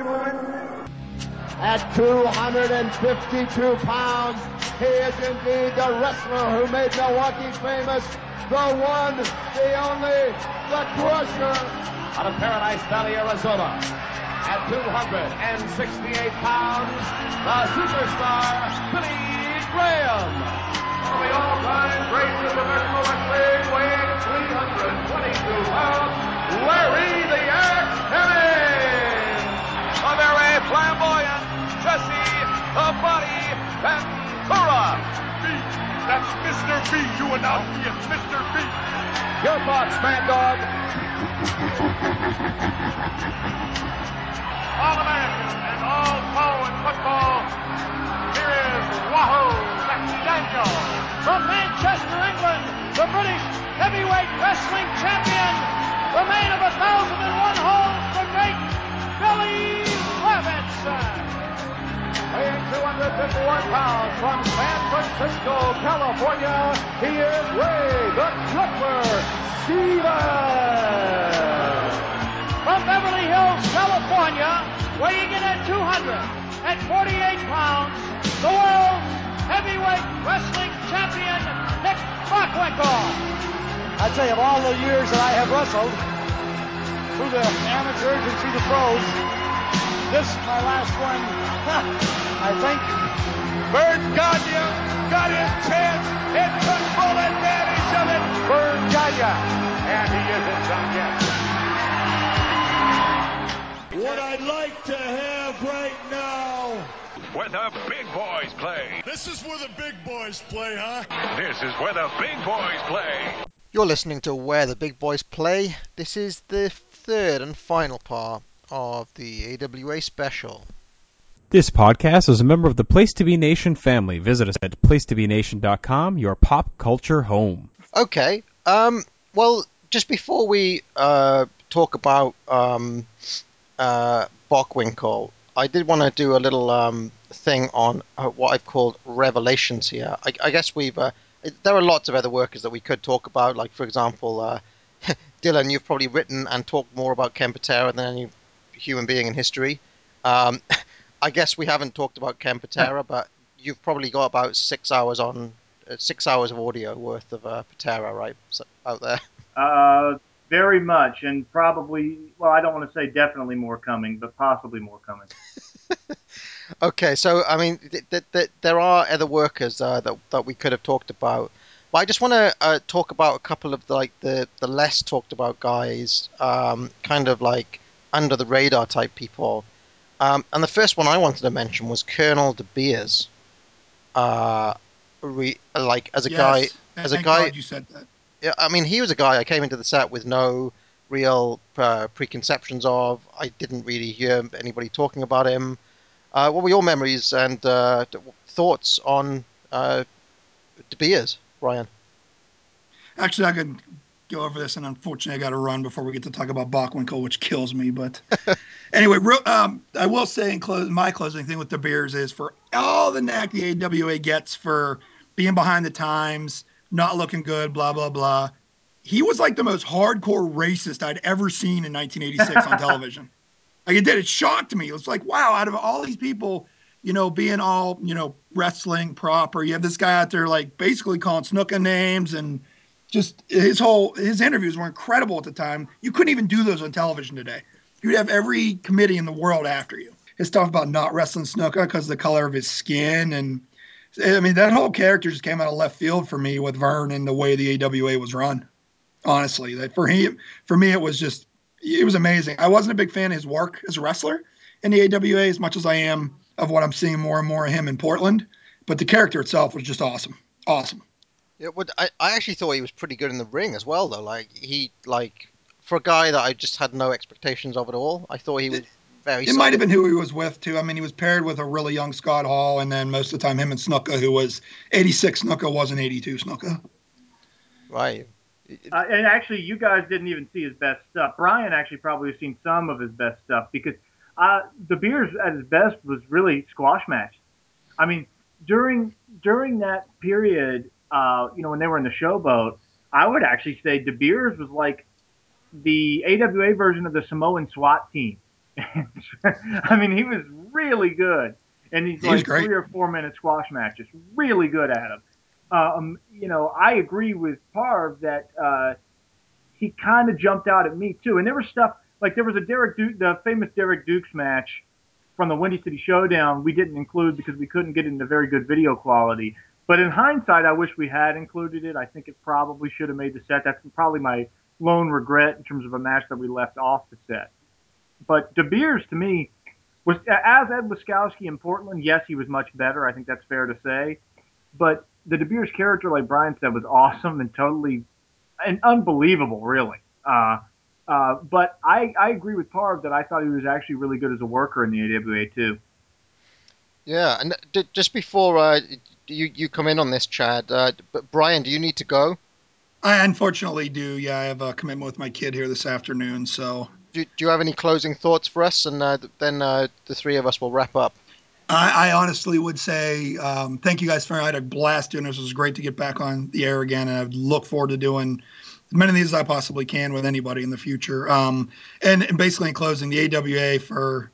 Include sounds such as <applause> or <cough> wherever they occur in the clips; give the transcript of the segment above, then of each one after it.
At 252 pounds, he is indeed the wrestler who made Milwaukee famous. The one, the only, the crusher. Out of Paradise Valley, Arizona. At 268 pounds, the superstar, Billy Graham. Of the all-time greats of professional wrestling, weighing 322 pounds, Larry The Body Ventura. That's Mr. B. You announced me as Mr. B. Your thoughts, Mad Dog? All American and all pro in football. Here is Wahoo McDaniel. From Manchester, England, the British heavyweight wrestling champion, the man of a thousand and one holes, the great Billy Robinson. Weighing 251 pounds from San Francisco, California, he is Ray the Crippler Stevens. From Beverly Hills, California, weighing in at 248 pounds, the world's heavyweight wrestling champion, Nick Bockwinkel. I tell you, of all the years that I have wrestled, through the amateurs and through the pros, this is my last one. I think Verne Gagne got his chance and took full advantage of it. Verne Gagne. And he isn't done yet. What I'd like to have right now. Where the big boys play. This is where the big boys play, huh? This is where the big boys play. You're listening to Where the Big Boys Play. This is the third and final part of the AWA special. This podcast is a member of the Place to Be Nation family. Visit us at placetobenation.com, your pop culture home. Okay. Um. Well, just before we uh, talk about um, uh, Bockwinkel, I did want to do a little um, thing on uh, what I've called revelations here. I, I guess we've uh, there are lots of other workers that we could talk about. Like for example, uh, <laughs> Dylan, you've probably written and talked more about Ken Patera than any human being in history. Um, <laughs> I guess we haven't talked about Ken Patera, but you've probably got about six hours on uh, six hours of audio worth of uh, Patera, right, so, out there. <laughs> Uh, very much, and probably, well, I don't want to say definitely more coming, but possibly more coming. <laughs> okay, so I mean, th- th- th- there are other workers uh, that that we could have talked about, but I just want to uh, talk about a couple of the, like the the less talked about guys, um, kind of like under the radar type people. Um, and the first one I wanted to mention was Colonel De Beers. Uh, re- like as a Yes, guy, and as a guy, God you said that. yeah, I mean, he was a guy I came into the set with no real uh, preconceptions of. I didn't really hear anybody talking about him. Uh, what were your memories and uh, thoughts on uh, De Beers, Ryan? Actually, I could go over this, and unfortunately, I got to run before we get to talk about Bockwinkel, which kills me. But <laughs> anyway, real, um, I will say in close, my closing thing with De Beers is for all the knack the AWA gets for being behind the times, not looking good, blah blah blah. He was like the most hardcore racist I'd ever seen in 1986 on <laughs> television. Like it did, it shocked me. It was like, wow, out of all these people, you know, being all, you know, wrestling proper, you have this guy out there like basically calling Snuka names and just his whole his interviews were incredible at the time. You couldn't even do those on television today. You'd have every committee in the world after you. His stuff about not wrestling Snuka because of the color of his skin and I mean that whole character just came out of left field for me with Vern and the way the AWA was run. Honestly, that for him, for me, it was just it was amazing. I wasn't a big fan of his work as a wrestler in the AWA as much as I am of what I'm seeing more and more of him in Portland. But the character itself was just awesome, awesome. Yeah, would I, I actually thought he was pretty good in the ring as well, though. Like he like for a guy that I just had no expectations of at all. I thought he was very. It might have been who he was with too. I mean, he was paired with a really young Scott Hall, and then most of the time him and Snuka, who was 86 Snuka, wasn't 82 Snuka. Right. Uh, and actually, you guys didn't even see his best stuff. Brian actually probably seen some of his best stuff because uh, De Beers at his best was really squash match. I mean, during during that period, uh, you know, when they were in the showboat, I would actually say De Beers was like the AWA version of the Samoan SWAT team <laughs> I mean, he was really good, and he's He like great. three or four minute squash matches, really good at them. Um, you know, I agree with Parv that uh, he kind of jumped out at me too. And there was stuff like there was a Derrick Duke, the famous Derrick Dukes match from the Windy City Showdown. We didn't include because we couldn't get it into very good video quality. But in hindsight, I wish we had included it. I think it probably should have made the set. That's probably my lone regret in terms of a match that we left off the set. But De Beers to me was as Ed Wiskoski in Portland. Yes, he was much better. I think that's fair to say. But the De Beers character, like Brian said, was awesome and totally and unbelievable, really. Uh, uh, but I, I agree with Parv that I thought he was actually really good as a worker in the AWA too. Yeah, and d- just before uh, you you come in on this, Chad, uh, but Brian, do you need to go? I unfortunately do. Yeah, I have a commitment with my kid here this afternoon. So, Do, do you have any closing thoughts for us? And uh, then uh, the three of us will wrap up. I, I honestly would say um, thank you guys for. I had a blast doing this. It was great to get back on the air again, and I look forward to doing as many of these as I possibly can with anybody in the future. Um, and, and basically, in closing, the AWA for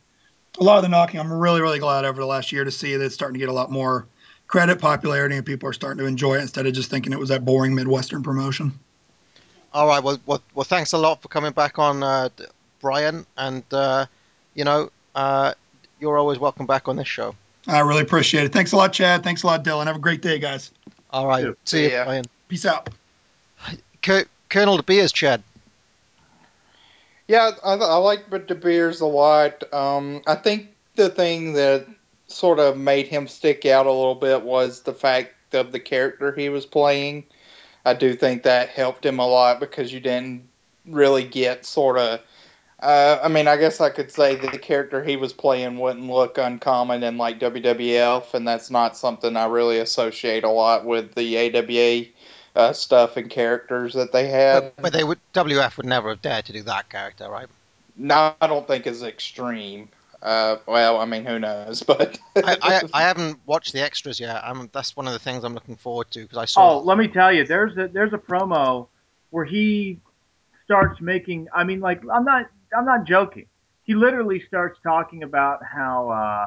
a lot of the knocking. I'm really, really glad over the last year to see that it's starting to get a lot more credit, popularity, and people are starting to enjoy it instead of just thinking it was that boring Midwestern promotion. All right. Well, well, well thanks a lot for coming back on, uh, Brian. And uh, you know, uh, you're always welcome back on this show. I really appreciate it. Thanks a lot, Chad. Thanks a lot, Dylan. Have a great day, guys. All right. See you, Brian. Peace out. Col- Colonel De Beers, Chad. Yeah, I, I like De Beers a lot. Um, I think the thing that sort of made him stick out a little bit was the fact of the character he was playing. I do think that helped him a lot because you didn't really get sort of. Uh, I mean, I guess I could say that the character he was playing wouldn't look uncommon in like WWF, and that's not something I really associate a lot with the AWA uh, stuff and characters that they had. But, but they would WF would never have dared to do that character, right? No, I don't think is extreme. Uh, well, I mean, who knows? <laughs> But I, I, I haven't watched the extras yet. I'm, that's one of the things I'm looking forward to because I saw. Oh, let me tell you, there's a there's a promo where he starts making. I mean, like I'm not I'm not joking. He literally starts talking about how uh,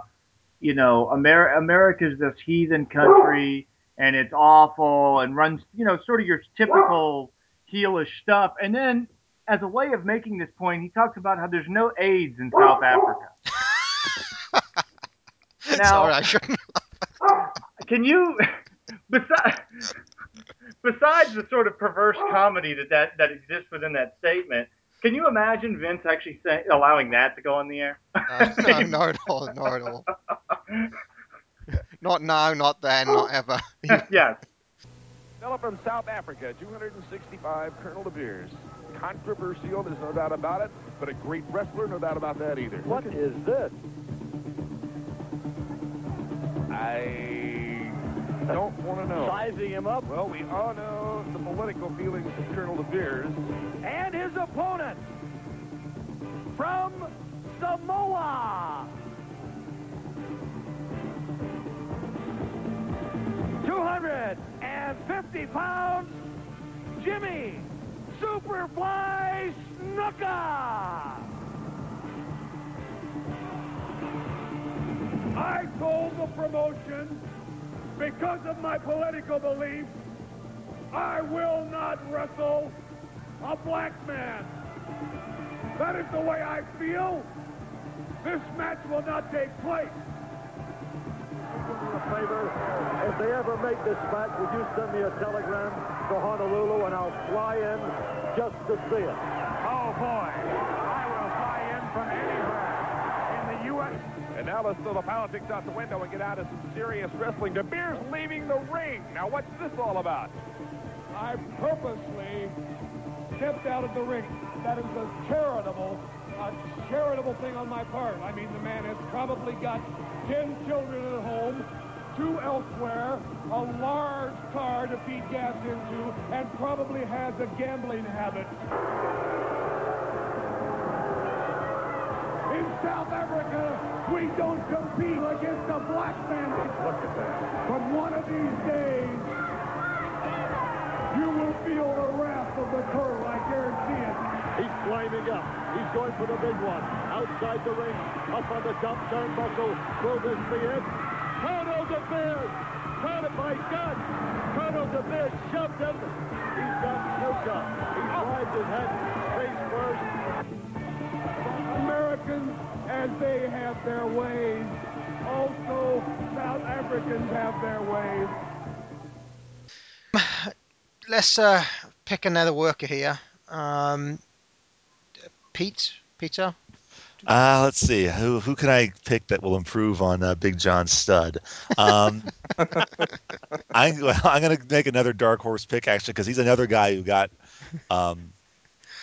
you know Amer- America's this heathen country and it's awful and runs you know sort of your typical heelish stuff. And then as a way of making this point, he talks about how there's no AIDS in South Africa. <laughs> Now, Sorry, I shouldn't. <laughs> can you <laughs> besides besides the sort of perverse comedy that, that that exists within that statement can you imagine vince actually say, allowing that to go on the air Uh, no, not at all. Not at all. Not now, not then, not ever. yes Fella from South Africa, 265, Colonel De Beers. Controversial, there's no doubt about it, but a great wrestler, no doubt about that either. What is this? I don't want to know. Sizing him up. Well, we all know the political feelings of Colonel De Beers. And his opponent from Samoa. 250 pounds, Jimmy Superfly Snuka. Promotion, because of my political beliefs, I will not wrestle a black man. That is the way I feel. This match will not take place. a favor. If they ever make this match, would you send me a telegram to Honolulu and I'll fly in just to see it? Oh boy, I will fly in from anywhere in the U.S. And now let's throw the politics out the window and get out of some serious wrestling. De Beers leaving the ring. Now, what's this all about? I purposely stepped out of the ring. That is a charitable, a charitable thing on my part. I mean, the man has probably got 10 children at home, two elsewhere, a large car to feed gas into, and probably has a gambling habit. In South Africa, we don't compete against a black man. Look at that. But one of these days, you will feel the wrath of the colonel. I guarantee it. He's climbing up. He's going for the big one. Outside the ring, up on the top turnbuckle. Will this be it? Colonel De Beers! Colonel, my God! Colonel De Beers shoved him. He's got Snuka. He oh. drives his head face first. Americans, as they have their ways, also South Africans have their ways. <sighs> Let's uh, pick another worker here. Um, Pete, Peter. Uh, let's see. Who who can I pick that will improve on uh, Big John Studd? Um, <laughs> I'm, I'm going to make another dark horse pick actually because he's another guy who got um,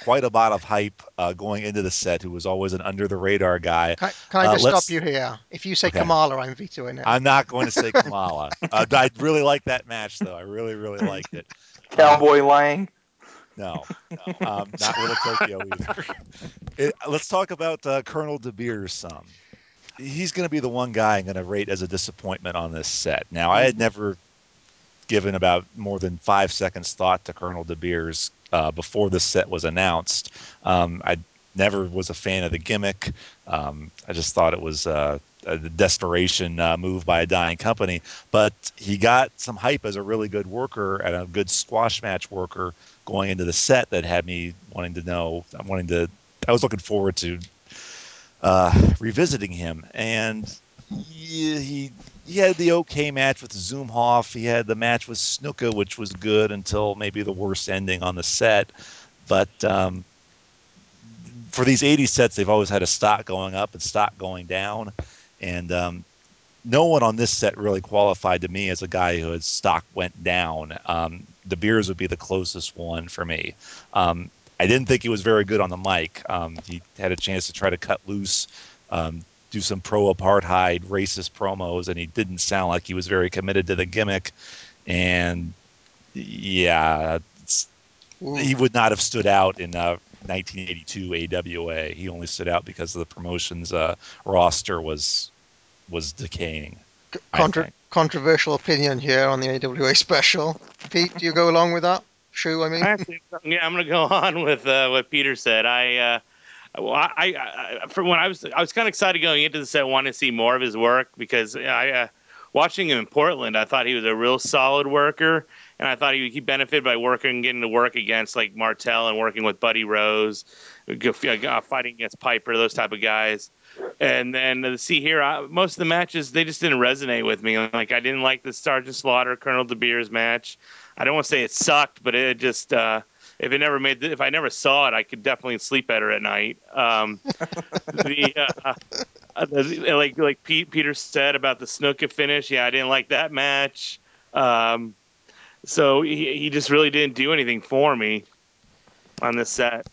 quite a lot of hype uh, going into the set. Who was always an under the radar guy. Can, can I Uh, just let's- stop you here? If you say Okay. Kamala, I'm vetoing it. I'm not going to say Kamala. uh, I really like that match though. I really really liked it. <laughs> Cowboy Lang. No, um, not Little Tokyo either. <laughs> It, let's talk about uh, Colonel De Beers some. He's going to be the one guy I'm going to rate as a disappointment on this set. Now, I had never given about more than five seconds thought to Colonel De Beers uh, before the set was announced. Um, I never was a fan of the gimmick. Um, I just thought it was uh, a desperation uh, move by a dying company. But he got some hype as a really good worker and a good squash match worker going into the set that had me wanting to know, wanting to. I was looking forward to uh, revisiting him, and he, he he had the okay match with Zhukov. He had the match with Snuka, which was good until maybe the worst ending on the set. But um, for these 80 sets, they've always had a stock going up and stock going down, and um, no one on this set really qualified to me as a guy who his stock went down. Um, De Beers would be the closest one for me. Um, I didn't think he was very good on the mic. Um, he had a chance to try to cut loose, um, do some pro apartheid racist promos, and he didn't sound like he was very committed to the gimmick. And yeah, it's, he would not have stood out in uh, 1982 AWA. He only stood out because the promotion's uh, roster was was decaying. Contra- controversial opinion here on the AWA special. Pete, do you go along with that? Shoe, I mean. Actually, yeah, I'm gonna go <laughs> on with uh, what Peter said. I, uh, well, I, I, I, from when I was, I was kind of excited going into the set, wanted to see more of his work because I, uh, watching him in Portland, I thought he was a real solid worker, and I thought he, he benefited by working, getting to work against like Martel and working with Buddy Rose, uh, fighting against Piper, those type of guys. And then to see here, I, most of the matches they just didn't resonate with me. Like I didn't like the Sergeant Slaughter Colonel De Beers match. I don't want to say it sucked, but it just uh, if it never made if I never saw it, I could definitely sleep better at night. Um, <laughs> the, uh, uh, the like like Pete Peter said about the Snuka finish, yeah, I didn't like that match. Um, so he he just really didn't do anything for me on this set.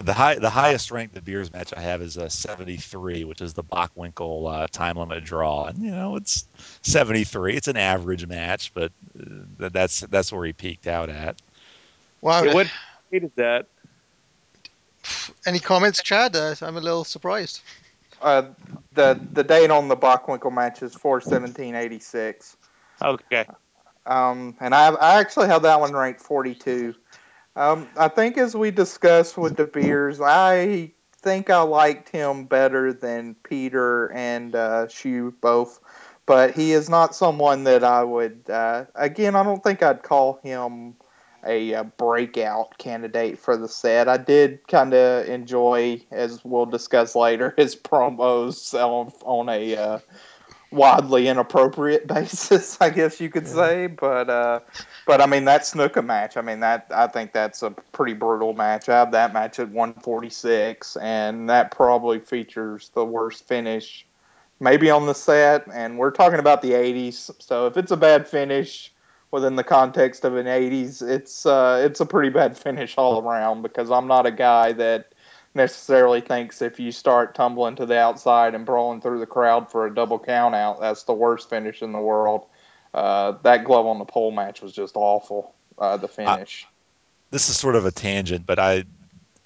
The high, the highest ranked De Beers match I have is a 73, which is the Bockwinkel uh, time limit draw, and you know it's 73. It's an average match, but uh, that's that's where he peaked out at. Wow. Yeah, what date is that? Any comments, Chad? Uh, I'm a little surprised. Uh, the the date on the Bockwinkel match is four seventeen eighty six. Okay. Um, and I I actually have that one ranked forty two. Um, I think as we discussed with De Beers, I think I liked him better than Peter and uh, Shoe both, but he is not someone that I would. Uh, again, I don't think I'd call him a, uh breakout candidate for the set. I did kind of enjoy, as we'll discuss later, <laughs> his promos on on a uh, wildly inappropriate <laughs> basis, I guess you could say. But uh, but I mean that Snuka match. I mean that I think that's a pretty brutal match. I have that match at 146, and that probably features the worst finish maybe on the set. And we're talking about the 80s, so if it's a bad finish within the context of an 80s, it's uh, it's a pretty bad finish all around. Because I'm not a guy that necessarily thinks if you start tumbling to the outside and brawling through the crowd for a double count out, that's the worst finish in the world. Uh, that glove on the pole match was just awful. Uh, the finish. This is sort of a tangent, but I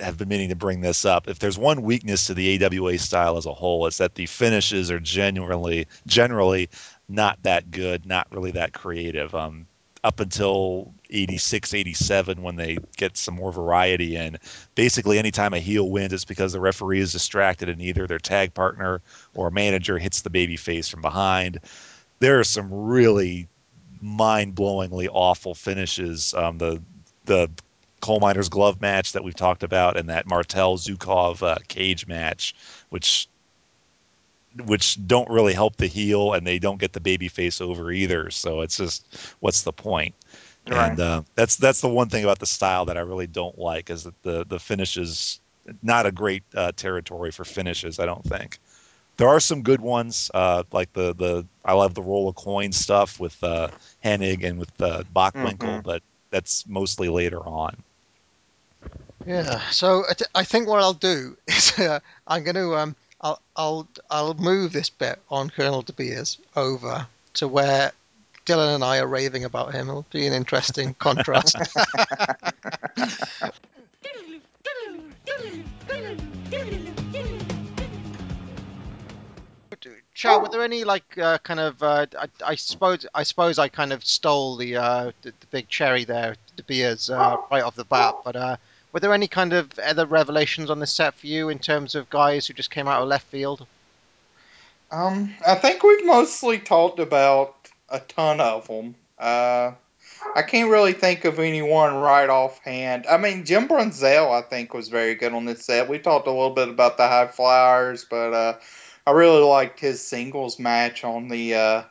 have been meaning to bring this up. If there's one weakness to the AWA style as a whole, it's that the finishes are genuinely generally not that good, not really that creative. Um, up until 86, 87 when they get some more variety in. Basically, anytime a heel wins, it's because the referee is distracted and either their tag partner or manager hits the baby face from behind. There are some really mind-blowingly awful finishes. Um, the the coal miner's glove match that we've talked about, and that Martel Zhukov uh, cage match, which which don't really help the heel, and they don't get the baby face over either. So it's just what's the point? Right. And uh, that's that's the one thing about the style that I really don't like is that the the finishes not a great uh, territory for finishes. I don't think there are some good ones uh, like the the I love the roll of coin stuff with uh, Hennig and with uh, Bockwinkel, Mhm. but that's mostly later on. Yeah. So I th- I think what I'll do <laughs> is uh, I'm going to um I'll I'll I'll move this bit on Colonel De Beers over to where Dylan and I are raving about him. It'll be an interesting <laughs> contrast. Chow, were there any like uh, kind of? Uh, I, I suppose I suppose I kind of stole the uh, the, the big cherry there, De Beers, uh, right off the bat. But uh, were there any kind of other revelations on this set for you in terms of guys who just came out of left field? Um, I think we've mostly talked about a ton of them. Uh, I can't really think of anyone right offhand. I mean, Jim Brunzell, I think, was very good on this set. We talked a little bit about the high flyers, but uh, I really liked his singles match on the uh,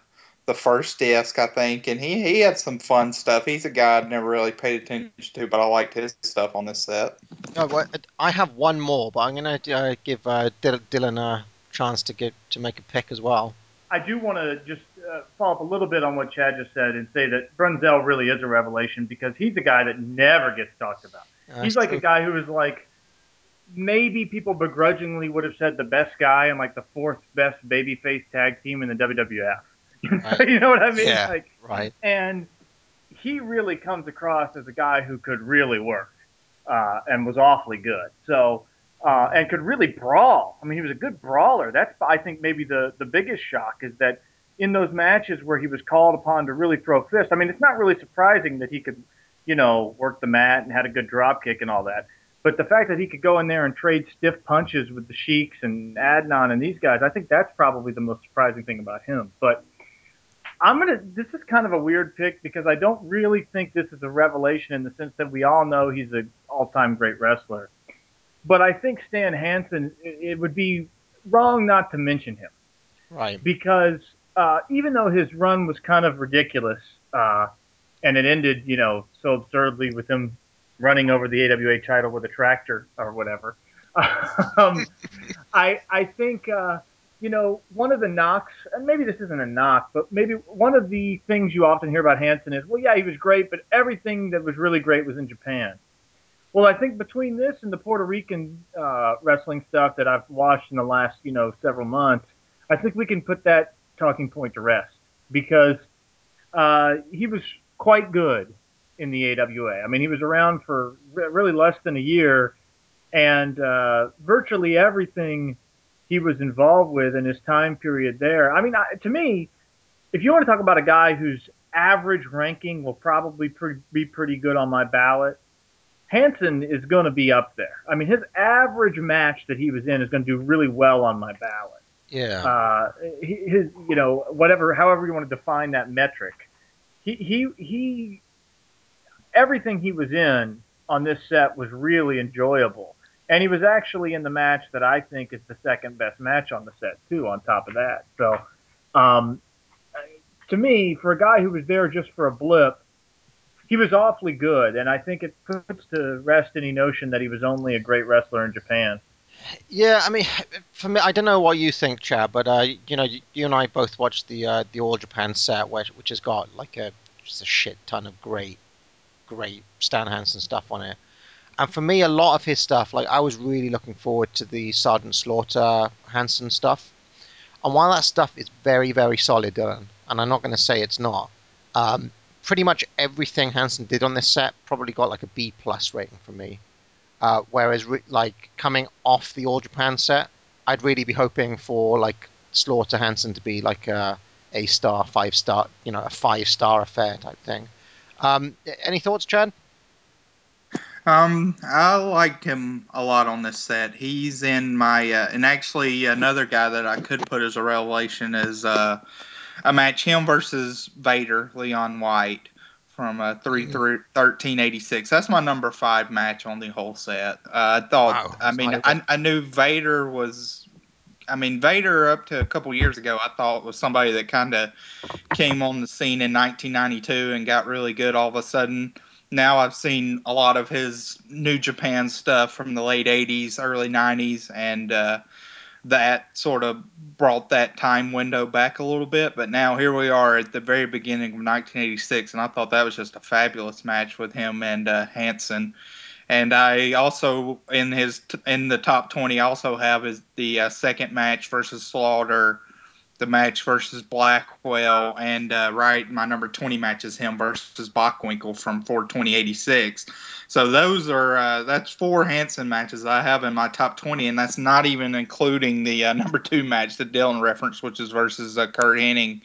the first disc, I think, and he he had some fun stuff. He's a guy I'd never really paid attention to, but I liked his stuff on this set. Oh, well, I have one more, but I'm going to uh, give uh, Dylan, Dylan a chance to get to make a pick as well. I do want to just uh, follow up a little bit on what Chad just said and say that Brunzell really is a revelation because he's a guy that never gets talked about. Uh, he's like a guy who is like maybe people begrudgingly would have said the best guy and like the fourth best babyface tag team in the WWF. <laughs> Right. you know what I mean? Yeah, Like, right. and he really comes across as a guy who could really work uh, and was awfully good. So uh, and could really brawl. I mean, he was a good brawler. That's I think maybe the the biggest shock is that in those matches where he was called upon to really throw fists. I mean, it's not really surprising that he could, you know, work the mat and had a good drop kick and all that. But the fact that he could go in there and trade stiff punches with the Sheiks and Adnan and these guys, I think that's probably the most surprising thing about him. But I'm gonna. This is kind of a weird pick because I don't really think this is a revelation in the sense that we all know he's an all-time great wrestler. But I think Stan Hansen. It it would be wrong not to mention him Right. because uh, even though his run was kind of ridiculous uh, and it ended, you know, so absurdly with him running over the AWA title with a tractor or whatever, <laughs> um, I I think uh, you know one of the knocks, and maybe this isn't a knock, but maybe one of the things you often hear about Hansen is, well, yeah, he was great, but everything that was really great was in Japan. Well, I think between this and the Puerto Rican uh, wrestling stuff that I've watched in the last, you know, several months, I think we can put that talking point to rest because uh, he was quite good in the AWA. I mean, he was around for re- really less than a year, and uh, virtually everything he was involved with in his time period there. I mean, I, to me, if you want to talk about a guy whose average ranking will probably pre- be pretty good on my ballot, Hansen is going to be up there. I mean, his average match that he was in is going to do really well on my ballot. Yeah. Uh, his, you know, whatever, however you want to define that metric, he, he, he, everything he was in on this set was really enjoyable. And he was actually in the match that I think is the second best match on the set too. On top of that, so um, to me, for a guy who was there just for a blip, he was awfully good, and I think it puts to rest any notion that he was only a great wrestler in Japan. Yeah, I mean, for me, I don't know what you think, Chad, but uh, you know, you, you and I both watched the uh, the All Japan set, which which has got like a just a shit ton of great, great Stan Hansen stuff on it. And for me, a lot of his stuff, like I was really looking forward to the Sergeant Slaughter Hansen stuff. And while that stuff is very, very solid, Dylan, and I'm not going to say it's not, um, pretty much everything Hansen did on this set probably got like a B plus rating from me. Uh, whereas, re- like coming off the All Japan set, I'd really be hoping for like Slaughter Hansen to be like a A star, five star, you know, a five star affair type thing. Um, any thoughts, Chad? Um, I liked him a lot on this set. He's in my, uh, and actually another guy that I could put as a revelation is uh, a match him versus Vader, Leon White from uh, three through thirteen eighty six. That's my number five match on the whole set. Uh, I thought, Wow, I mean, I, I knew Vader was. I mean, Vader up to a couple years ago, I thought was somebody that kind of came on the scene in 1992 and got really good all of a sudden. Now I've seen a lot of his New Japan stuff from the late 80s, early 90s, and uh, that sort of brought that time window back a little bit. But now here we are at the very beginning of 1986, and I thought that was just a fabulous match with him and uh, Hansen. And I also in his in the top 20 also have is the uh, second match versus Slaughter the match versus Blackwell, and uh, right, my number 20 match is him versus Bockwinkel from 42086. So those are uh, that's four Hansen matches I have in my top 20, and that's not even including the uh, <laughs> number two match that Dylan referenced, which is versus uh, Curt Hennig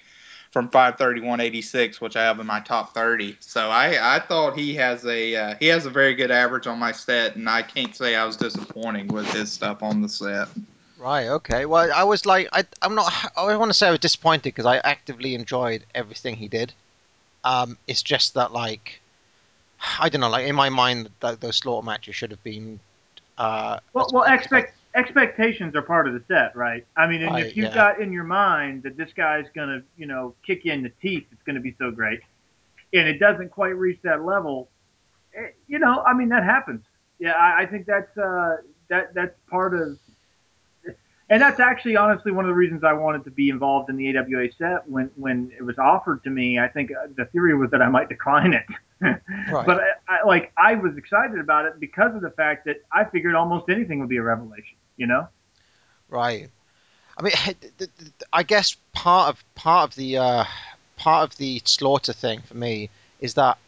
from 531.86, which I have in my top 30. So I, I thought he has a uh, he has a very good average on my set, and I can't say I was disappointing with his stuff on the set. Right. Okay. Well, I was like, I, I'm not. I want to say I was disappointed because I actively enjoyed everything he did. Um, it's just that like, I don't know. Like in my mind, that those slaughter matches should have been. Uh, Well, well, expect expectations are part of the set, right? I mean, and Right, if you've yeah. got in your mind that this guy's gonna, you know, kick you in the teeth, it's gonna be so great, and it doesn't quite reach that level, eh, you know, I mean, that happens. Yeah, I, I think that's uh, that that's part of, and that's actually honestly one of the reasons I wanted to be involved in the AWA set when when it was offered to me. I think uh, the theory was that I might <laughs> decline it. Right. But I, I, like I was excited about it because of the fact that I figured almost anything would be a revelation. You know? Right. I mean, <laughs> I guess part of part of the uh, part of the slaughter thing for me is that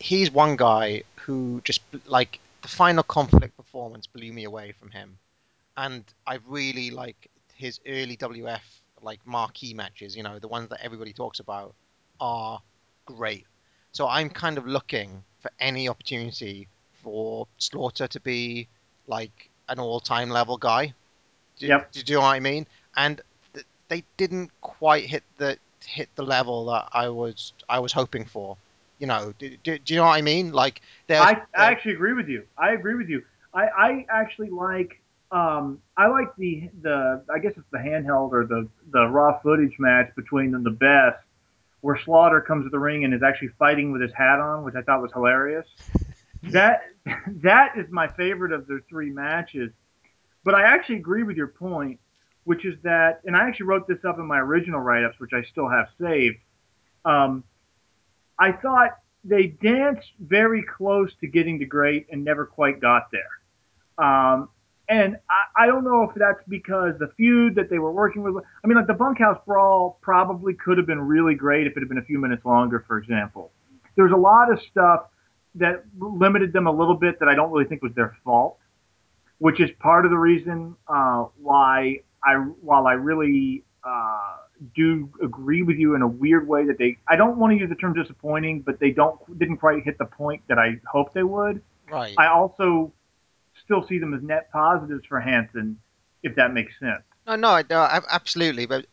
he's one guy who just like the final conflict performance blew me away from him, and I really like his early WF like marquee matches. You know, the ones that everybody talks about are great. So I'm kind of looking for any opportunity for Slaughter to be like an all-time level guy. Do, Yep. do, you know what I mean? And th- they didn't quite hit the hit the level that I was I was hoping for. You know, do, do, do you know what I mean? Like, I, I actually agree with you. I agree with you. I, I actually like um, I like the the I guess it's the handheld or the the raw footage match between them the best, where Slaughter comes to the ring and is actually fighting with his hat on, which I thought was hilarious. <laughs> that that is my favorite of their three matches. But I actually agree with your point, which is that, and I actually wrote this up in my original write-ups, which I still have saved. Um, I thought they danced very close to getting to great and never quite got there. Um, and I, I don't know if that's because the feud that they were working with. I mean, like the bunkhouse brawl probably could have been really great if it had been a few minutes longer, for example. There's a lot of stuff that limited them a little bit that I don't really think was their fault, which is part of the reason uh, why I, while I really uh, do agree with you in a weird way that they, I don't want to use the term disappointing, but they don't didn't quite hit the point that I hoped they would. right. I also still see them as net positives for Hansen, if that makes sense. No, no, no, absolutely. But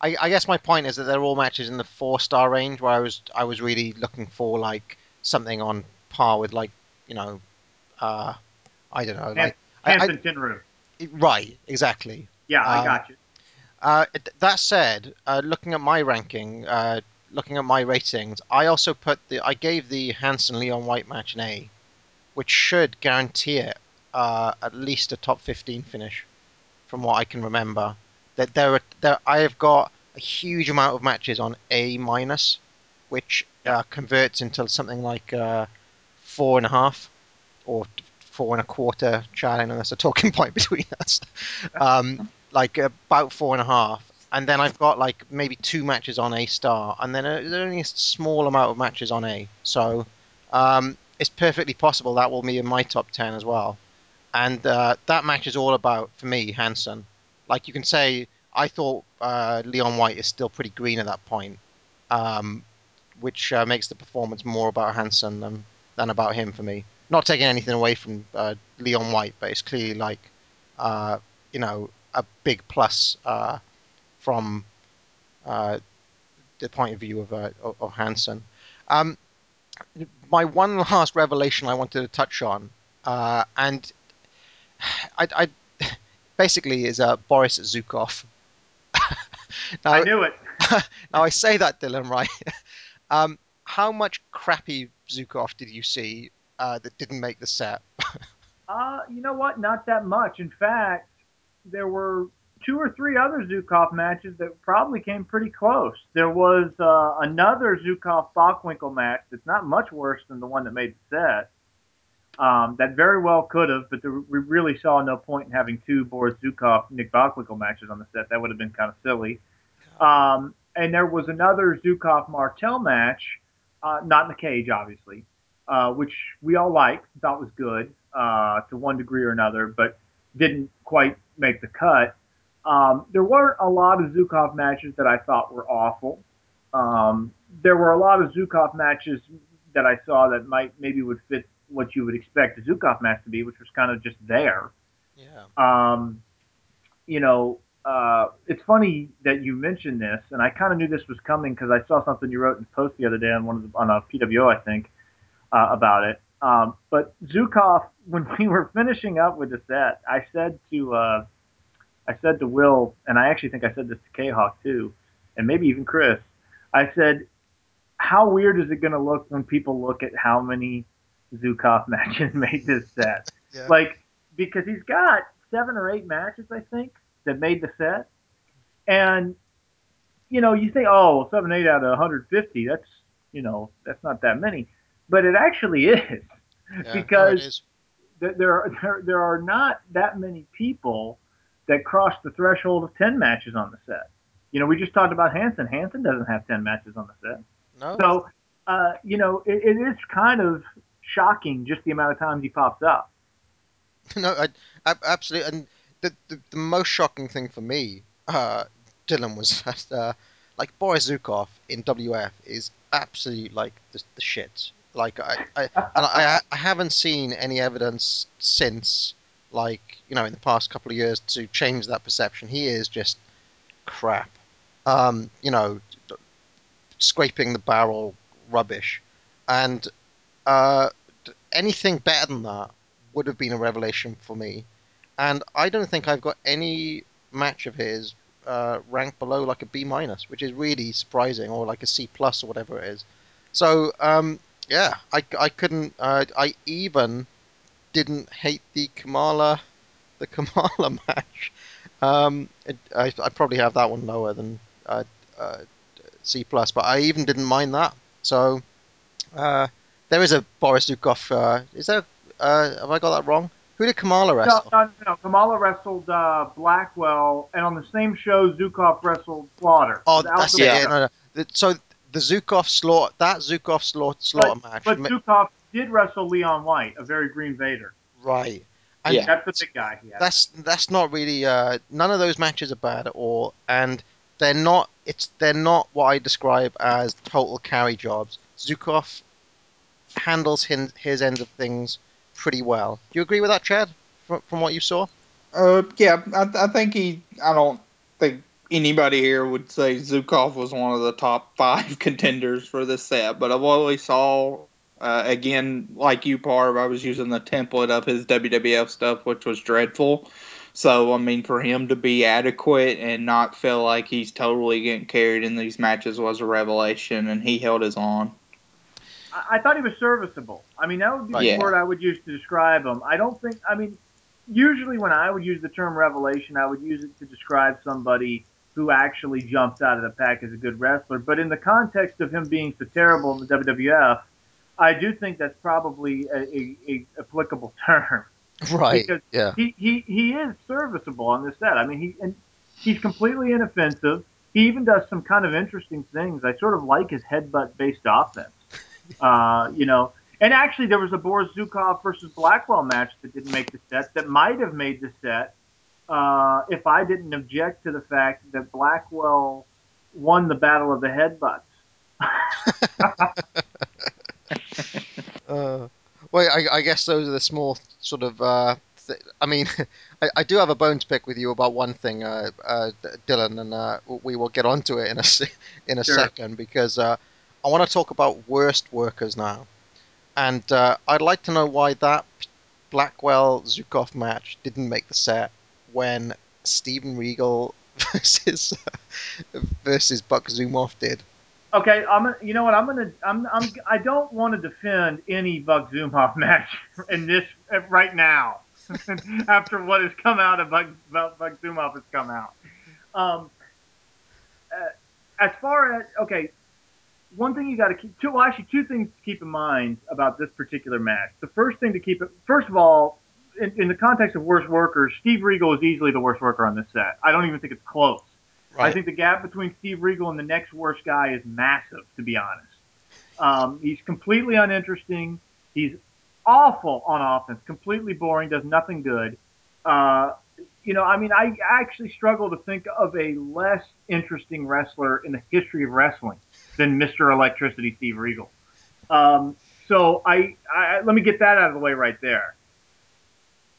I, I guess my point is that they're all matches in the four star range, where I was I was really looking for like something on par with like you know, uh, I don't know, like Hansen Tenryu. right, exactly. Yeah, I Um, got you. Uh, that said, uh, looking at my ranking, uh, looking at my ratings, I also put the I gave the Hansen Leon White match an A, which should guarantee it uh, at least a top 15 finish, from what I can remember. That there are there I have got a huge amount of matches on A minus, which uh, converts into something like uh, four and a half or four and a quarter. I know that's a talking <laughs> point between us. Um, like about four and a half. And then I've got like maybe two matches on A star, and then there's only a small amount of matches on A. So um, it's perfectly possible that will be in my top ten as well. And uh, that match is all about for me Hansen. Like you can say, I thought uh, Leon White is still pretty green at that point. Um, which uh, makes the performance more about Hansen than than about him for me. Not taking anything away from uh, Leon White, but it's clearly like uh, you know a big plus uh, from the point of view of uh, of, Hansen. Um, my one last revelation I wanted to touch on, uh, and I, I basically is uh, Boris Zhukov. <laughs> now, I knew it. <laughs> now I say that, Dylan, right? <laughs> um, how much crappy Zhukov did you see uh, that didn't make the set? Uh, you know what? Not that much. In fact, there were two or three other Zhukov matches that probably came pretty close. There was uh, another Zhukov Bockwinkel match that's not much worse than the one that made the set. Um, that very well could have, but there, we really saw no point in having two Boris Zhukov Nick Bockwinkel matches on the set. That would have been kind of silly. Um, and there was another Zhukov Martel match, uh, not in the cage, obviously, uh, which we all liked, thought was good uh, to one degree or another, but didn't quite make the cut. Um, there weren't a lot of Zhukov matches that I thought were awful. Um, there were a lot of Zhukov matches that I saw that might maybe would fit what you would expect a Zhukov match to be, which was kind of just there. Yeah. Um, you know, uh, it's funny that you mentioned this, and I kind of knew this was coming because I saw something you wrote in the post the other day on one of the, on a PWO, I think, uh, about it. Um, but Zhukov, <laughs> when we were finishing up with the set, I said to uh, I said to Will, and I actually think I said this to K Hawk too, and maybe even Chris. I said, "How weird is it going to look when people look at how many Zhukov matches made this set? Yeah. Like because he's got seven or eight matches, I think, that made the set, and you know, you think, oh, seven, eight out of 150, that's you know, that's not that many, but it actually <laughs> is Yeah, no, because it is. there, there are there, there are not that many people that cross the threshold of 10 matches on the set. You know, we just talked about Hansen. Hansen doesn't have 10 matches on the set. No. So, uh, you know, it, it is kind of shocking just the amount of times he pops up. <laughs> no, I, I absolutely. And the, the the most shocking thing for me, uh, Dylan, was <laughs> that uh, like Boris Zhukov in WF is absolutely like the, the shit. Like I, I I, I haven't seen any evidence since, like you know, in the past couple of years to change that perception. He is just crap. Um, you know, scraping the barrel rubbish, and uh, anything better than that would have been a revelation for me. And I don't think I've got any match of his uh, ranked below like a B minus, which is really surprising, or like a C plus or whatever it is. So um, yeah, I, I couldn't. Uh, I even didn't hate the Kamala the <laughs> Kamala match. Um, it, I I probably have that one lower than uh, uh, C plus, but I even didn't mind that. So uh, there is a Boris Zhukov. Uh, is there? Uh, have I got that wrong? Who did Kamala wrestle? no, no. no. Kamala wrestled uh, Blackwell, and on the same show, Zhukov wrestled Slaughter. Oh, that's Alpha it. Beta. Yeah, no, no. So the Zhukov slaughter, that Zhukov slaughter, slaughter match, But ma- Zhukov did wrestle Leon White, a very green Vader. right? And That's the big guy. Yeah. that's that's not really. Uh, none of those matches are bad at all, and they're not. It's they're not what I describe as total carry jobs. Zhukov handles his, his end of things pretty well. Do you agree with that, Chad? From, from what you saw? Uh, yeah, I, I think he. I don't think anybody here would say Zhukov was one of the top five <laughs> contenders for this set, but what we saw, uh, again, like you, Parv, I was using the template of his WWF stuff, which was dreadful. So, I mean, for him to be adequate and not feel like he's totally getting carried in these matches was a revelation, and he held his own. I, I thought he was serviceable. I mean, that would be Yeah. the word I would use to describe him. I don't think. I mean, usually when I would use the term revelation, I would use it to describe somebody who actually jumps out of the pack as a good wrestler. But in the context of him being so terrible in the WWF, I do think that's probably a, a, a applicable <laughs> term. Right. Because yeah. he, he, he is serviceable on this set. I mean, he and he's completely inoffensive. He even does some kind of interesting things. I sort of like his headbutt based offense. Uh, you know, and actually there was a Boris Zhukov versus Blackwell match that didn't make the set that might have made the set uh, if I didn't object to the fact that Blackwell won the battle of the headbutts. <laughs> uh, well, I, I guess those are the small sort of. Uh, th- I mean, <laughs> I, I do have a bone to pick with you about one thing, uh, uh, Dylan, and uh, we will get onto it in a <laughs> in a Sure. second because uh, I want to talk about worst workers now, and uh, I'd like to know why that Blackwell Zhukov match didn't make the set when Steven Regal <laughs> versus versus Buck Zumhofe did. Okay, I'm. You know what? I'm gonna. I'm. I'm. I don't want to defend any Buck Zumhofe <laughs> match in this right now. <laughs> after what has come out of Buck, Buck, Zumhofe has come out. Um, uh, as far as okay, one thing you got to keep. Two. Well, actually, two things to keep in mind about this particular match. The first thing to keep it. First of all, in, in the context of worst workers, Steve Regal is easily the worst worker on this set. I don't even think it's close. I think the gap between Steve Regal and the next worst guy is massive, to be honest. Um, he's completely uninteresting. He's awful on offense, completely boring, does nothing good. Uh, you know, I mean, I actually struggle to think of a less interesting wrestler in the history of wrestling than Mr. Electricity Steve Regal. Um, so I, I let me get that out of the way right there.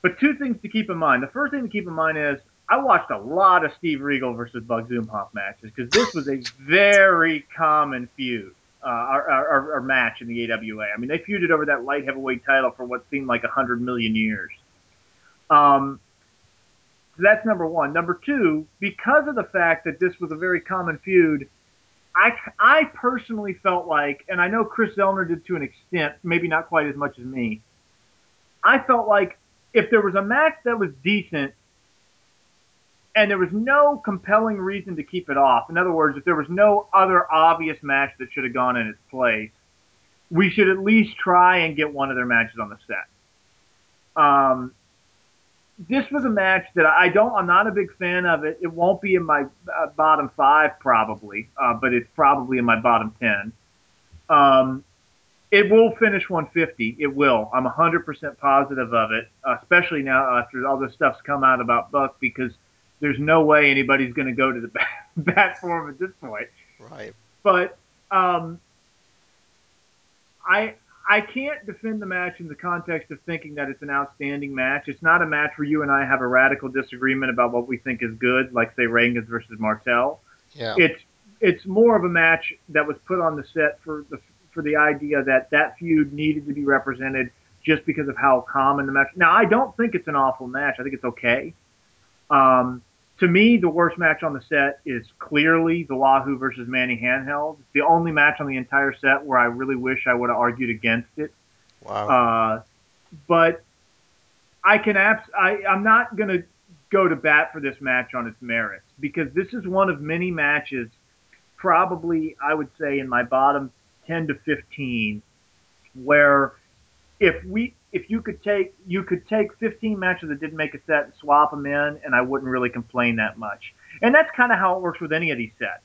But two things to keep in mind. The first thing to keep in mind is I watched a lot of Steve Regal versus Buck Zumhofe matches because this was a very common feud uh, or, match in the AWA. I mean, they feuded over that light heavyweight title for what seemed like a hundred million years. Um, so that's number one. Number two, because of the fact that this was a very common feud, I, I personally felt like, and I know Chris Zellner did to an extent, maybe not quite as much as me. I felt like if there was a match that was decent and there was no compelling reason to keep it off, in other words, if there was no other obvious match that should have gone in its place, we should at least try and get one of their matches on the set. Um, this was a match that I don't, I'm not a big fan of it. It won't be in my uh, bottom five probably, uh, but it's probably in my bottom 10. Um, it will finish 150. It will. I'm 100% positive of it, especially now after all this stuff's come out about Buck because there's no way anybody's going to go to the <laughs> bat, bat for him at this point. Right. But um, I I can't defend the match in the context of thinking that it's an outstanding match. It's not a match where you and I have a radical disagreement about what we think is good, like say Rheingans versus Martel. Yeah. It's it's more of a match that was put on the set for the for the idea that that feud needed to be represented just because of how common the match. Now I don't think it's an awful match. I think it's okay. Um, to me, the worst match on the set is clearly the Wahoo versus Manny Handheld. It's the only match on the entire set where I really wish I would have argued against it. Wow. Uh, but I can abs- I, I'm not going to go to bat for this match on its merits because this is one of many matches, probably I would say in my bottom 10 to 15, where if we if you could take you could take 15 matches that didn't make a set and swap them in, and I wouldn't really complain that much. And that's kind of how it works with any of these sets.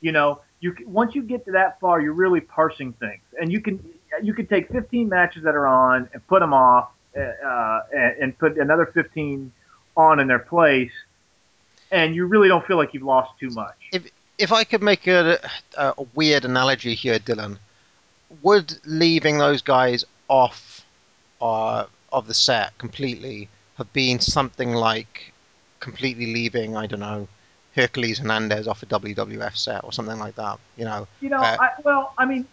You know, you once you get to that far, you're really parsing things, and you can you can take 15 matches that are on and put them off, uh, uh, and, and put another 15 on in their place, and you really don't feel like you've lost too much. If if I could make a, a weird analogy here, Dylan, would leaving those guys off uh, of the set completely have been something like completely leaving, I don't know, Hercules Hernandez off a WWF set or something like that? You know, You know, uh, I, well, I mean,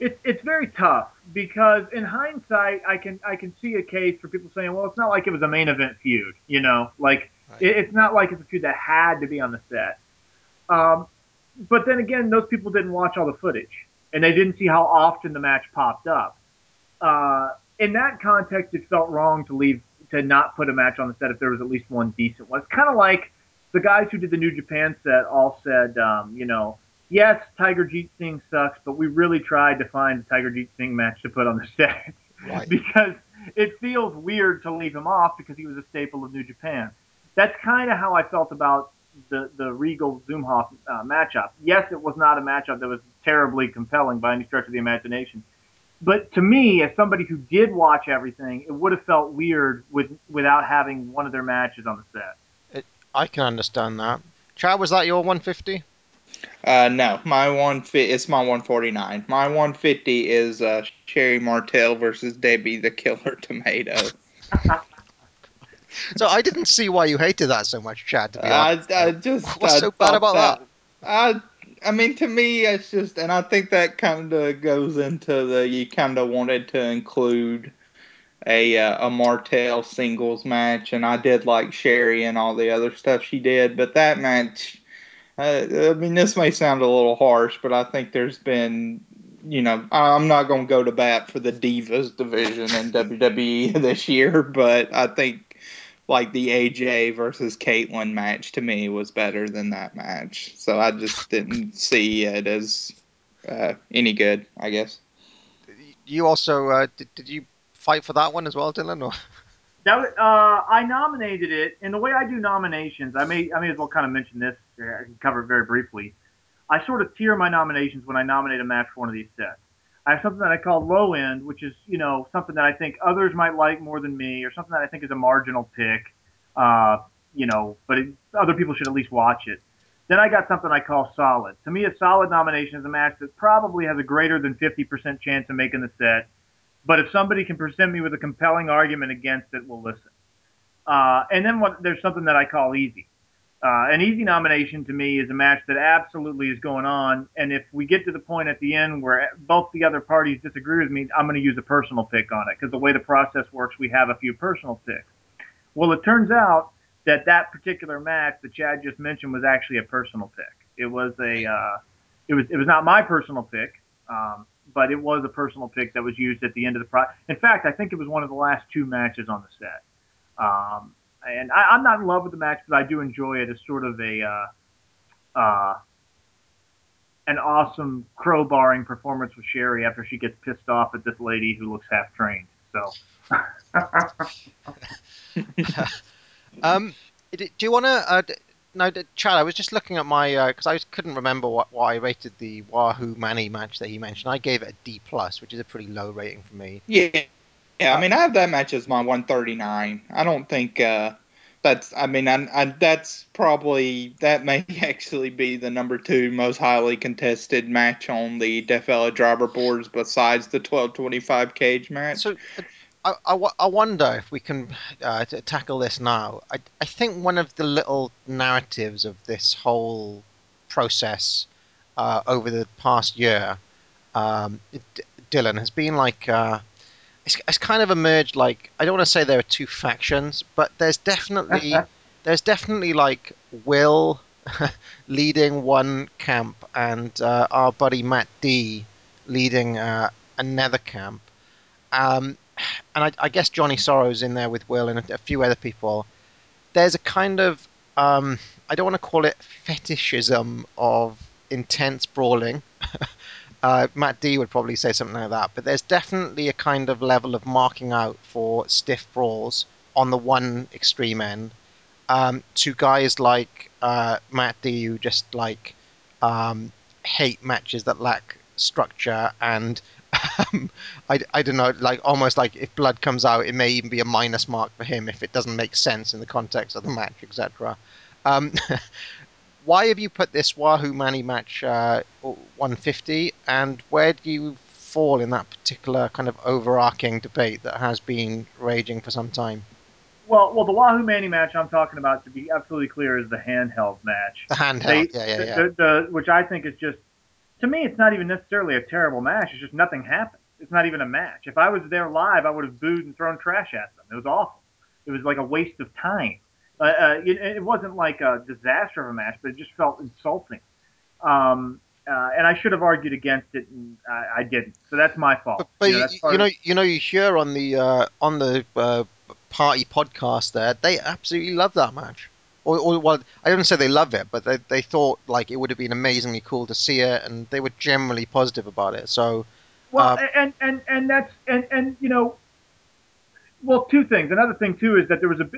it's it's very tough because in hindsight, I can I can see a case for people saying, well, it's not like it was a main event feud, you know, like it, it's not like it's a feud that had to be on the set. Um, but then again, those people didn't watch all the footage and they didn't see how often the match popped up. Uh, in that context, it felt wrong to leave to not put a match on the set if there was at least one decent one. It's kind of like the guys who did the New Japan set all said, um, you know, yes, Tiger Jeet Singh sucks, but we really tried to find a Tiger Jeet Singh match to put on the <laughs> set Right. because it feels weird to leave him off because he was a staple of New Japan. That's kind of how I felt about the the Regal Zumhofe uh, matchup. Yes, it was not a matchup that was terribly compelling by any stretch of the imagination. But to me, as somebody who did watch everything, it would have felt weird with without having one of their matches on the set. it, I can understand that. Chad, was that your 150? Uh, no, my one fit. It's my 149. My 150 is uh, Sherri Martel versus Debbie the Killer <laughs> Tomato. So I didn't see why you hated that so much, Chad. To be I, honest, I just what's I so bad thought about that? I I mean, to me, it's just, and I think that kind of goes into the you kind of wanted to include a uh, a Martel singles match, and I did like Sherri and all the other stuff she did, but that match. Uh, I mean, this may sound a little harsh, but I think there's been, you know, I'm not going to go to bat for the Divas division in WWE <laughs> this year, but I think like the AJ versus Kaitlyn match to me was better than that match. So I just didn't see it as uh, any good, I guess. You also uh, did, did you fight for that one as well, Dylan? Or That was, uh, I nominated it, and the way I do nominations, I may I may as well kind of mention this. I can cover it very briefly. I sort of tier my nominations when I nominate a match for one of these sets. I have something that I call low end, which is you know something that I think others might like more than me, or something that I think is a marginal pick. Uh, you know, but it, other people should at least watch it. Then I got something I call solid. To me, a solid nomination is a match that probably has a greater than 50% chance of making the set. But if somebody can present me with a compelling argument against it, we'll listen. Uh, and then what, there's something that I call easy. Uh, an easy nomination to me is a match that absolutely is going on. And if we get to the point at the end where both the other parties disagree with me, I'm going to use a personal pick on it because the way the process works, we have a few personal picks. Well, it turns out that that particular match that Chad just mentioned was actually a personal pick. It was a, uh, it was it was not my personal pick, um, but it was a personal pick that was used at the end of the pro. In fact, I think it was one of the last two matches on the set. Um, and I, I'm not in love with the match, but I do enjoy it as sort of a uh, uh, an awesome crowbarring performance with Sherri after she gets pissed off at this lady who looks half trained. So. <laughs> um, do you want to? Uh, no, Chad. I was just looking at my because I couldn't remember what, what I rated the Wahoo Manny match that he mentioned. I gave it a D plus, which is a pretty low rating for me. Yeah, yeah. I mean, I have that match as my 139. I don't think uh, that's. I mean, I, I, that's probably that may <laughs> actually be the number two most highly contested match on the Death Valley driver boards, besides the 1225 cage match. So. I, I, I wonder if we can uh, tackle this now. I, I think one of the little narratives of this whole process uh, over the past year, um, Dylan, has been like uh, it's, it's kind of emerged like I don't want to say there are two factions, but there's definitely <laughs> there's definitely like Will <laughs> leading one camp and uh, our buddy Matt D leading uh, another camp. Um, and I, I, guess Johnny Sorrow's in there with Will and a, a few other people. There's a kind of um, I don't want to call it fetishism of intense brawling. <laughs> uh, Matt D would probably say something like that, but there's definitely a kind of level of marking out for stiff brawls on the one extreme end. Um, to guys like uh, Matt D who just like um, hate matches that lack structure and um, <laughs> I, I don't know, like almost like if blood comes out, it may even be a minus mark for him if it doesn't make sense in the context of the match, etc. Um, <laughs> why have you put this Wahoo Manny match uh, 150, and where do you fall in that particular kind of overarching debate that has been raging for some time? Well, well, the Wahoo Manny match I'm talking about, to be absolutely clear, is the handheld match. The handheld, they, yeah, yeah, yeah. The, the, which I think is just to me, it's not even necessarily a terrible match. It's just nothing happened. It's not even a match. If I was there live, I would have booed and thrown trash at them. It was awful. It was like a waste of time. Uh, uh, it, it, wasn't like a disaster of a match, but it just felt insulting. Um, uh, and I should have argued against it, and I, I didn't. So that's my fault. But, but you, know, you, you know, you know, you hear on the uh, on the uh, party podcast there, they absolutely love that match or, or well, I don't say they love it, but they they thought like it would have been amazingly cool to see it, and they were generally positive about it. So, well, uh, and and and that's and and you know, well, two things. Another thing too is that there was a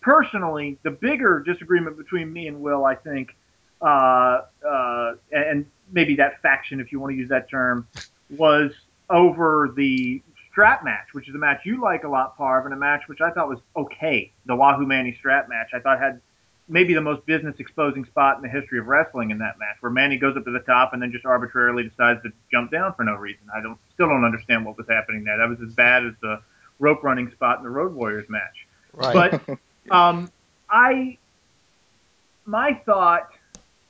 personally the bigger disagreement between me and Will, I think, uh, uh, and maybe that faction, if you want to use that term, was over the strap match, which is a match you like a lot, Parv, and a match which I thought was okay. The Wahoo Manny strap match, I thought had maybe the most business exposing spot in the history of wrestling in that match, where Manny goes up to the top and then just arbitrarily decides to jump down for no reason. I don't still don't understand what was happening there. That was as bad as the rope running spot in the Road Warriors match. Right. But <laughs> um, I my thought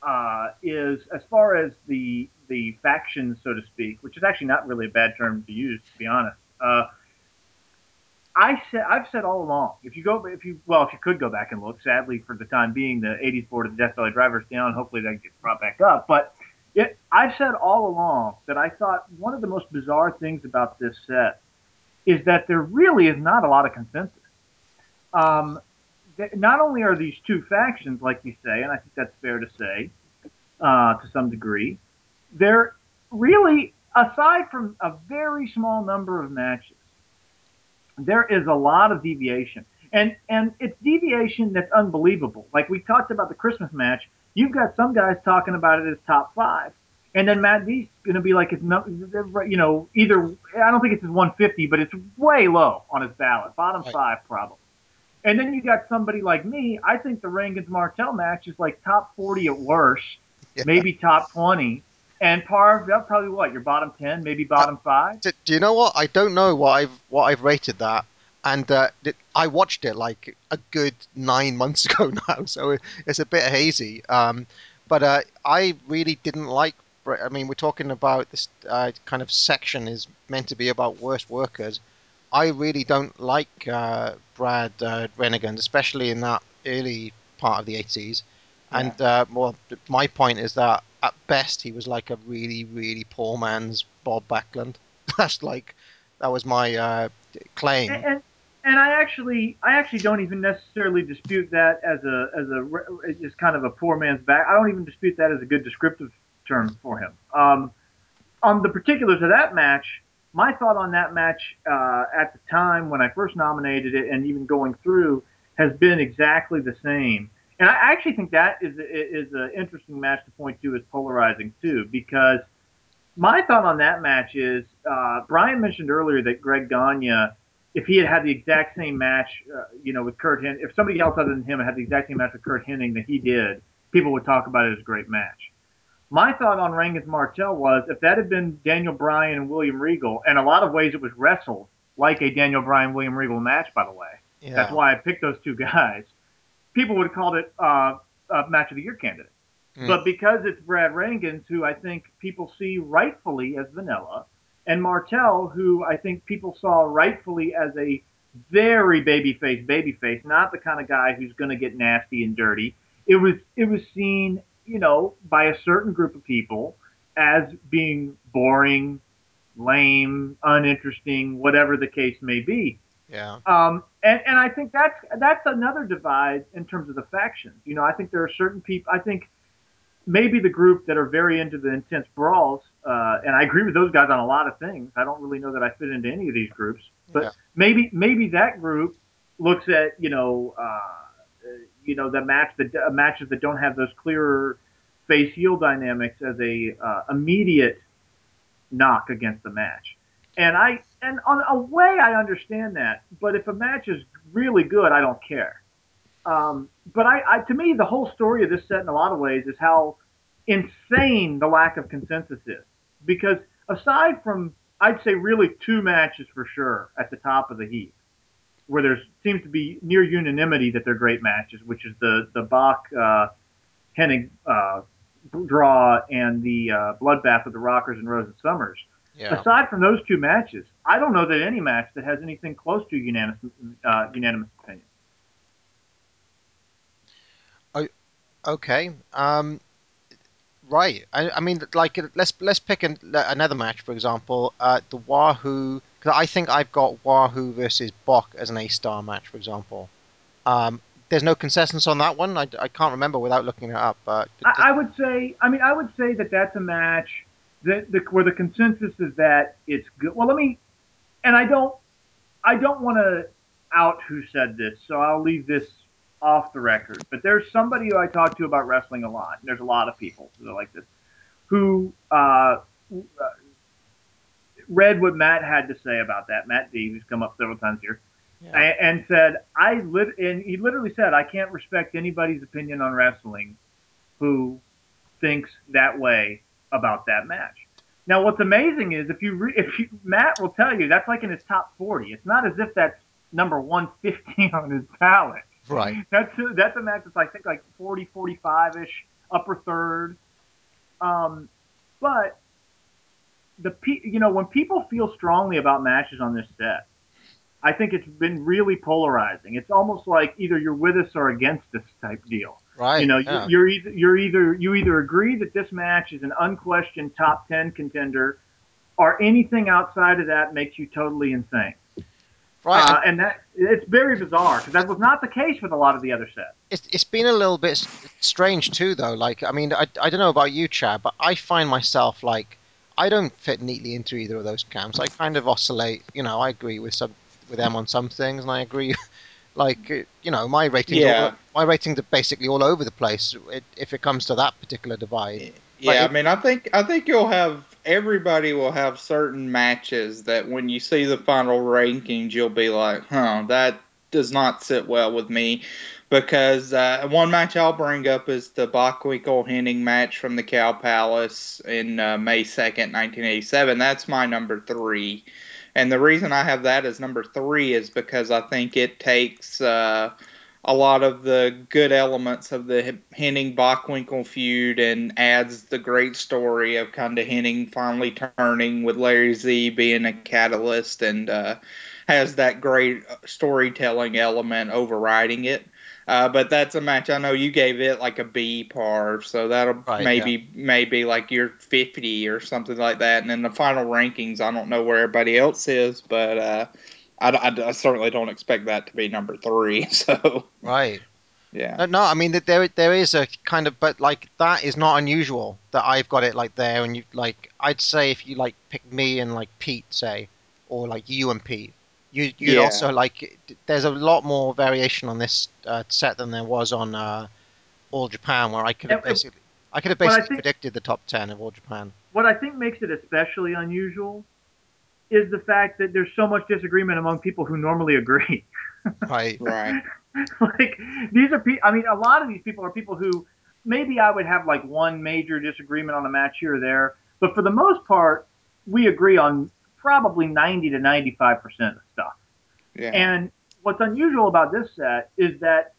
uh, is as far as the the factions, so to speak, which is actually not really a bad term to use, to be honest. Uh, I said I've said all along. If you go, if you well, if you could go back and look. Sadly, for the time being, the '80s board of the Death Valley drivers down. Hopefully, that gets brought back up. But it, I've said all along that I thought one of the most bizarre things about this set is that there really is not a lot of consensus. Um, not only are these two factions, like you say, and I think that's fair to say uh, to some degree, they're really aside from a very small number of matches there is a lot of deviation. And and it's deviation that's unbelievable. Like we talked about the Christmas match, you've got some guys talking about it as top five. And then Matt D's going to be like, his, you know, either, I don't think it's his 150, but it's way low on his ballot, bottom Right. five probably. And then you got somebody like me, I think the Rheingans Martel match is like top 40 at worst, Yeah. maybe top 20. And Parv, that's probably what, your bottom 10, maybe bottom five? Do, do you know what? I don't know what I've what I've rated that, and uh, it, I watched it like a good nine <laughs> months ago now, so it, it's a bit hazy. Um, but uh, I really didn't like. I mean, we're talking about this uh, kind of section is meant to be about worst workers. I really don't like uh, Brad uh, especially in that early part of the 80s. And uh, well, my point is that at best he was like a really, really poor man's Bob Backlund. <laughs> That's like that was my uh, claim. and, and and I actually I actually don't even necessarily dispute that as a as a as just kind of a poor man's back. I don't even dispute that as a good descriptive term for him. Um, on the particulars of that match, my thought on that match uh, at the time when I first nominated it, and even going through, has been exactly the same. And I actually think that is is an interesting match to point to as polarizing too, because my thought on that match is uh, Brian mentioned earlier that Greg Gagne, if he had had the exact same match, uh, you know, with Curt Hen, if somebody else other than him had the exact same match with Curt Hennig that he did, people would talk about it as a great match. My thought on Rheingans Martel was if that had been Daniel Bryan and William Regal, and a lot of ways it was wrestled like a Daniel Bryan William Regal match, by the way. Yeah. That's why I picked those two guys. People would have called it uh, a match of the year candidate. Mm. But because it's Brad Rheingans, who I think people see rightfully as vanilla, and Martel, who I think people saw rightfully as a very babyface, babyface, not the kind of guy who's going to get nasty and dirty. It was it was seen, you know, by a certain group of people as being boring, lame, uninteresting, whatever the case may be. Yeah. Um, and, and I think that's that's another divide in terms of the factions. You know, I think there are certain people. I think maybe the group that are very into the intense brawls, uh, and I agree with those guys on a lot of things. I don't really know that I fit into any of these groups, but Yeah. maybe maybe that group looks at you know uh, you know the match that uh, matches that don't have those clearer face heel dynamics as a uh, immediate knock against the match. And I and on a way I understand that, but if a match is really good, I don't care. Um, but I, I, to me, the whole story of this set, in a lot of ways, is how insane the lack of consensus is. Because aside from, I'd say, really two matches for sure at the top of the heap, where there seems to be near unanimity that they're great matches, which is the the Bock uh, Hennig uh, draw and the uh, bloodbath of the Rockers and Rose and Somers. Yeah. Aside from those two matches, I don't know that any match that has anything close to unanimous uh, unanimous opinion. Okay. Um, right. I, I mean, like, let's let's pick an, another match, for example, uh, the Wahoo. Because I think I've got Wahoo versus Bok as an A star match, for example. Um, there's no consensus on that one. I, I can't remember without looking it up. But I, I would say, I mean, I would say that that's a match that the, where the consensus is that it's good. Well, let me, and I don't, I don't want to out who said this, so I'll leave this off the record. But there's somebody who I talk to about wrestling a lot. And there's a lot of people who are like this, who uh, read what Matt had to say about that. Matt D, who's come up several times here, a- and said, "I lit," and he literally said, "I can't respect anybody's opinion on wrestling who thinks that way about that match." Now, what's amazing is if you re- if you, Matt will tell you that's like in his top forty. It's not as if that's number one fifty on his ballot. Right. That's that's a match that's I think like 40, 45 ish, upper third. Um, but the pe- you know when people feel strongly about matches on this set, I think it's been really polarizing. It's almost like either you're with us or against us type deal. Right. You know, yeah. you're, either you're either you either agree that this match is an unquestioned top ten contender, or anything outside of that makes you totally insane. Right. Uh, and that it's very bizarre because that was not the case with a lot of the other sets. it's it's been a little bit strange too though like i mean I, I don't know about you chad but i find myself like i don't fit neatly into either of those camps i kind of oscillate you know i agree with some with them on some things and i agree <laughs> like uh, you know my ratings Yeah. all, my ratings are basically all over the place it, if it comes to that particular divide Yeah, But I mean, I think I think you'll have everybody will have certain matches that when you see the final rankings, you'll be like, "Huh, that does not sit well with me." Because uh, one match I'll bring up is the Bockwinkel Hennig match from the Cow Palace in uh, May second, nineteen eighty seven. That's my number three, and the reason I have that as number three is because I think it takes. Uh, a lot of the good elements of the Hennig Bockwinkel feud and adds the great story of kind of Hennig finally turning with Larry Z being a catalyst and uh, has that great storytelling element overriding it. Uh, but that's a match I know you gave it like a B par, so that'll Right, maybe maybe like your 50 or something like that. And in the final rankings, I don't know where everybody else is, but uh, I, I- I certainly don't expect that to be number three. <laughs> So right yeah. No, no, I mean that there there is a kind of, but like that is not unusual that I've got it like there, and you like I'd say if you like pick me and like Pete, say, or like you and Pete, you you'd Yeah. also like. There's a lot more variation on this uh, set than there was on uh, All Japan, where I could have basically I could have but I basically think- predicted the top ten of All Japan. What I think makes it especially unusual is the fact that there's so much disagreement among people who normally agree. <laughs> Right. Right. <laughs> like these are people. I mean, a lot of these people are people who maybe I would have like one major disagreement on a match here or there, but for the most part, we agree on probably 90 to 95 percent of stuff. Yeah. And what's unusual about this set is that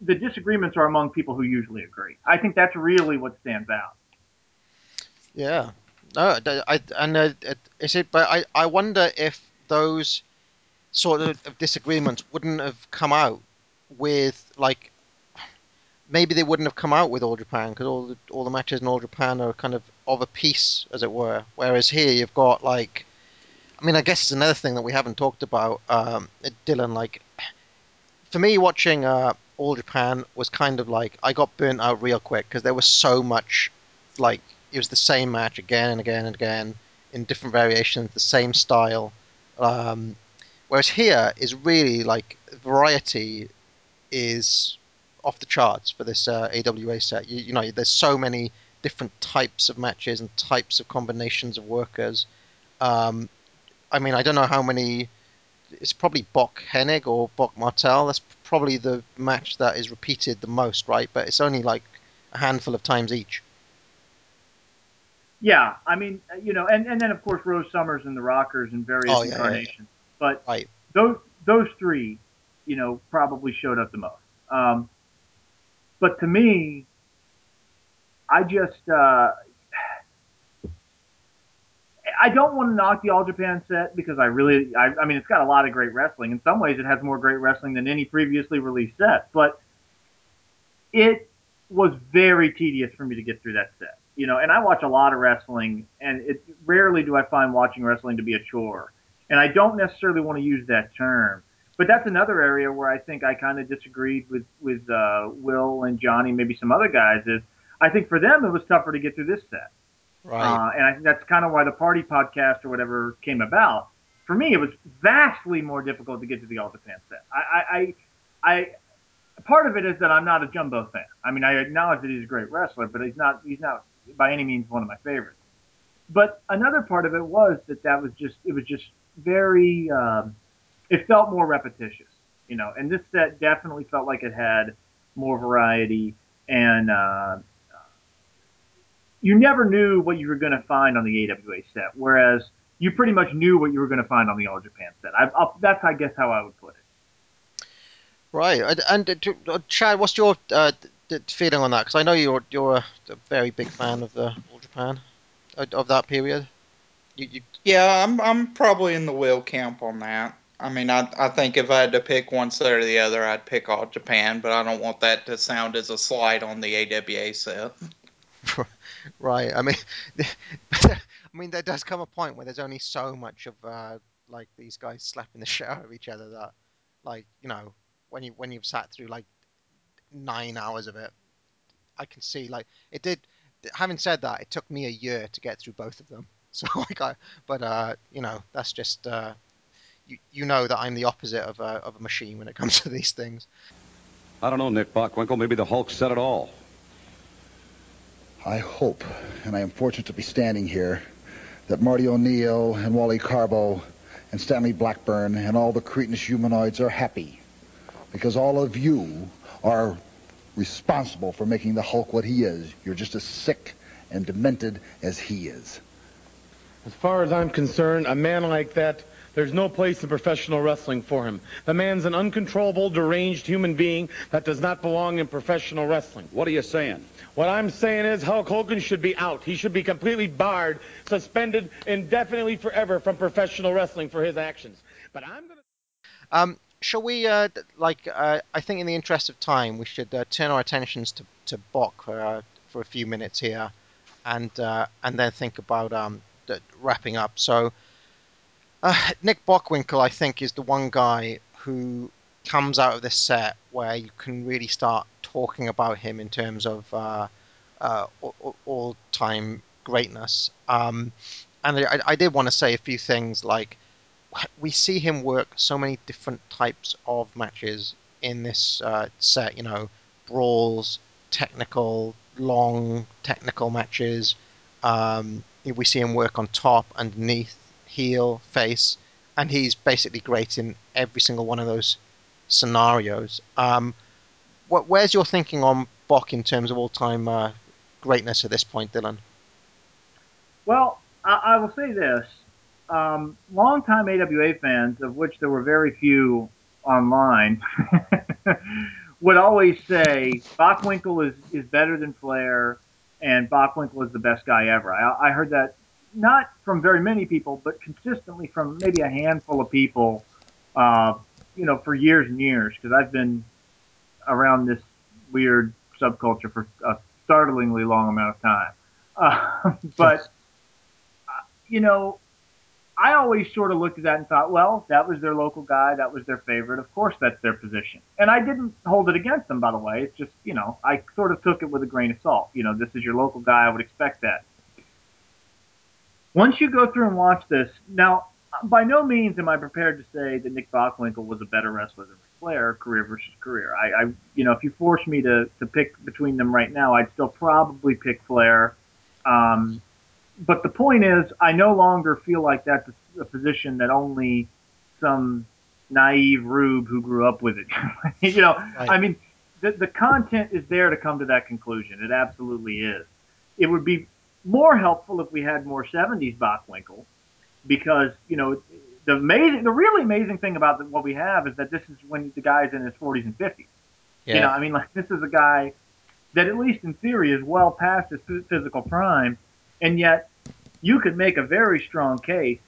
the disagreements are among people who usually agree. I think that's really what stands out. Yeah. No, I and uh, is it? But I I wonder if those sort of of disagreements wouldn't have come out with like maybe they wouldn't have come out with All Japan because all the all the matches in All Japan are kind of of a piece, as it were. Whereas here you've got like, I mean, I guess it's another thing that we haven't talked about, um, Dylan. Like, for me, watching uh, All Japan was kind of like I got burnt out real quick because there was so much, like it was the same match again and again and again in different variations, the same style. Um, whereas here is really like variety is off the charts for this uh, AWA set. You, you know, there's so many different types of matches and types of combinations of workers. Um, I mean, I don't know how many. It's probably Bok Hennig or Bok Martel. That's probably the match that is repeated the most, right? But it's only like a handful of times each. Yeah, I mean, you know, and, and then of course Rose Somers and the Rockers in various Oh, yeah, yeah, yeah. incarnations. But Right. those those three, you know, probably showed up the most. Um, but to me, I just uh, I don't want to knock the All Japan set because I really I, I mean it's got a lot of great wrestling. In some ways, it has more great wrestling than any previously released set. But it was very tedious for me to get through that set. You know, and I watch a lot of wrestling, and it rarely do I find watching wrestling to be a chore. And I don't necessarily want to use that term, but that's another area where I think I kind of disagreed with with uh, Will and Johnny, maybe some other guys. Is I think for them it was tougher to get through this set. Right. Uh, and I think that's kind of why the party podcast or whatever came about. For me, it was vastly more difficult to get to the All Japan set. I, I, I, I, part of it is that I'm not a Jumbo fan. I mean, I acknowledge that he's a great wrestler, but he's not, he's not by any means one of my favorites. But another part of it was that that was just, it was just very, um, it felt more repetitious, you know. And this set definitely felt like it had more variety, and uh, you never knew what you were going to find on the AWA set, whereas you pretty much knew what you were going to find on the All Japan set. I, I'll, that's, I guess, how I would put it. Right, and, and uh, Chad, what's your uh, feeling on that? Because I know you're you're a, a, very big fan of the All Japan of that period. You, you... Yeah, I'm I'm probably in the Will camp on that. I mean, I I think if I had to pick one set or the other, I'd pick All Japan, but I don't want that to sound as a slight on the AWA set. <laughs> right. I mean, <laughs> I mean, there does come a point where there's only so much of uh, like these guys slapping the <laughs> shit out of each other that, like, you know, when you when you've sat through like nine hours of it, I can see like it did. Having said that, it took me a year to get through both of them. <laughs> So like, I, but uh, you know, that's just uh, you you know that I'm the opposite of a of a machine when it comes to these things. I don't know, Nick Bockwinkel. Maybe the Hulk said it all. I hope, and I am fortunate to be standing here, that Marty O'Neill and Wally Karbo and Stanley Blackburn and all the cretinous humanoids are happy. Because all of you are responsible for making the Hulk what he is. You're just as sick and demented as he is. As far as I'm concerned, a man like that, there's no place in professional wrestling for him. The man's an uncontrollable, deranged human being that does not belong in professional wrestling. What are you saying? What I'm saying is Hulk Hogan should be out. He should be completely barred, suspended indefinitely forever from professional wrestling for his actions. But I'm going to. Um, shall we, uh, like, uh, I think in the interest of time, we should uh, turn our attentions to, to Bok for, uh, for a few minutes here and, uh, and then think about um, wrapping up. So, uh, Nick Bockwinkel, I think, is the one guy who comes out of this set where you can really start talking about him in terms of all time greatness. Um, and I, I did want to say a few things like we see him work so many different types of matches in this uh, set. You know, brawls, technical, long technical matches. Um, we see him work on top, underneath, heel, face, and he's basically great in every single one of those scenarios. Um, where's your thinking on Bok in terms of all-time uh, greatness at this point, Dylan? Well, I, I will say this um, longtime AWA fans, of which there were very few online, <laughs> would always say Bockwinkel is, is better than Flair and Bockwinkel is the best guy ever. I, I heard that not from very many people, but consistently from maybe a handful of people, uh, you know, for years and years, because I've been around this weird subculture for a startlingly long amount of time. <laughs> Uh, but, you know, I always sort of looked at that and thought, well, that was their local guy. That was their favorite. Of course, that's their position. And I didn't hold it against them, by the way. It's just, you know, I sort of took it with a grain of salt. You know, this is your local guy. I would expect that. Once you go through and watch this, now, by no means am I prepared to say that Nick Bockwinkel was a better wrestler than Flair, career versus career. I, I, you know, if you force me to, to pick between them right now, I'd still probably pick Flair. Um, but the point is, I no longer feel like that's a, position that only some naive rube who grew up with it. <laughs> you know, right. I mean, the, the content is there to come to that conclusion. It absolutely is. It would be more helpful if we had more 70s Bockwinkel because, you know, the amazing, the really amazing thing about the, what we have is that this is when the guy's in his 40s and 50s. Yeah. You know, I mean, like this is a guy that at least in theory is well past his physical prime and yet, you could make a very strong case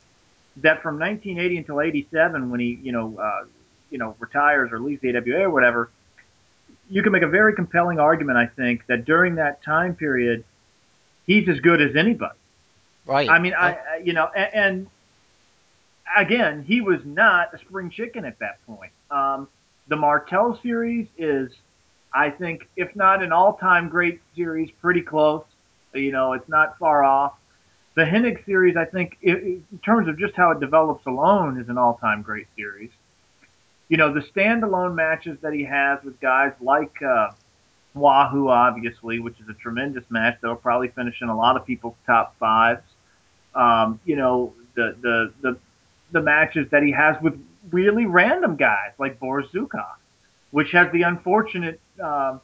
that from 1980 until 87, when he, you know, uh, you know, retires or leaves the AWA or whatever, you can make a very compelling argument, I think, that during that time period, he's as good as anybody. Right. I mean, I, I you know, and, and again, he was not a spring chicken at that point. Um, the Martel series is, I think, if not an all-time great series, pretty close. You know, it's not far off. The Hennig series, I think, in terms of just how it develops alone, is an all-time great series. You know, the standalone matches that he has with guys like uh, Wahoo, obviously, which is a tremendous match that will probably finish in a lot of people's top fives. Um, you know, the, the the the matches that he has with really random guys like Boris Zhukov, which has the unfortunate uh,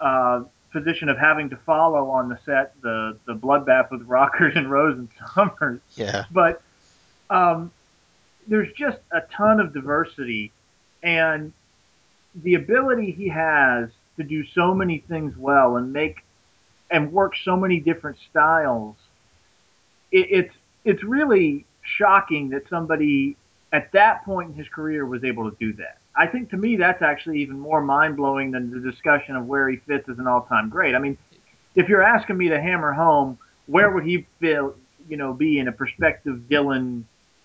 uh, position of having to follow on the set the the bloodbath with Rockers and Rose and Somers. Yeah. But um, there's just a ton of diversity, and the ability he has to do so many things well and make and work so many different styles. It, it's it's really shocking that somebody at that point in his career was able to do that. I think to me that's actually even more mind blowing than the discussion of where he fits as an all time great. I mean, if you're asking me to hammer home where would he feel, you know, be in a prospective Dylan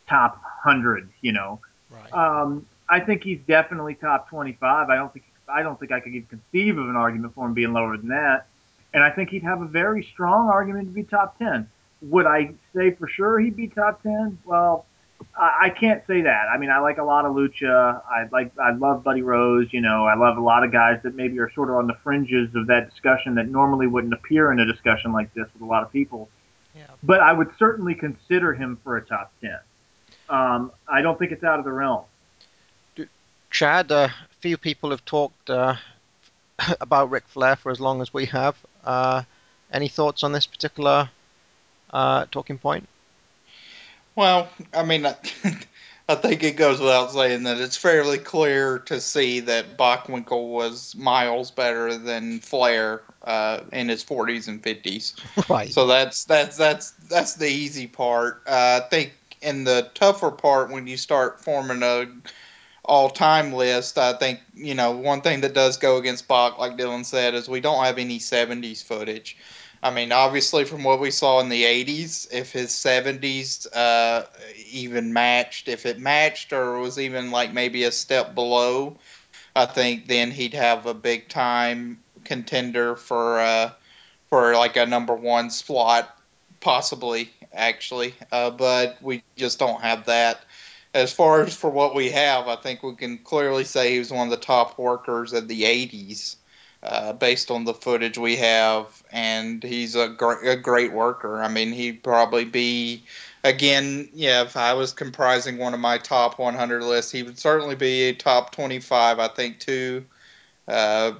top hundred, you know, Right. um, I think he's definitely top 25. I don't think I don't think I could even conceive of an argument for him being lower than that. And I think he'd have a very strong argument to be top 10. Would I say for sure he'd be top 10? Well, I, I can't say that. I mean, I like a lot of Lucha. I like I love Buddy Rose. You know, I love a lot of guys that maybe are sort of on the fringes of that discussion that normally wouldn't appear in a discussion like this with a lot of people. Yeah. But I would certainly consider him for a top 10. Um, I don't think it's out of the realm. Chad, a few people have talked uh, <laughs> about Ric Flair for as long as we have. Uh, any thoughts on this particular uh, talking point? Well, I mean, I, <laughs> I think it goes without saying that it's fairly clear to see that Bockwinkel was miles better than Flair uh, in his 40s and 50s. <laughs> Right. So that's that's that's that's the easy part. Uh, I think in the tougher part, when you start forming a all-time list, I think you know one thing that does go against Bock, like Dylan said, is we don't have any 70s footage. I mean, obviously, from what we saw in the 80s, if his 70s uh, even matched, if it matched or was even like maybe a step below, I think then he'd have a big time contender for uh, for like a number one slot, possibly actually. Uh, but we just don't have that. As far as for what we have, I think we can clearly say he was one of the top workers of the 80s uh, based on the footage we have, and he's a, gr- a great worker. I mean, he'd probably be, again, yeah, if I was comprising one of my top 100 lists, he would certainly be a top 25, I think, too. Uh,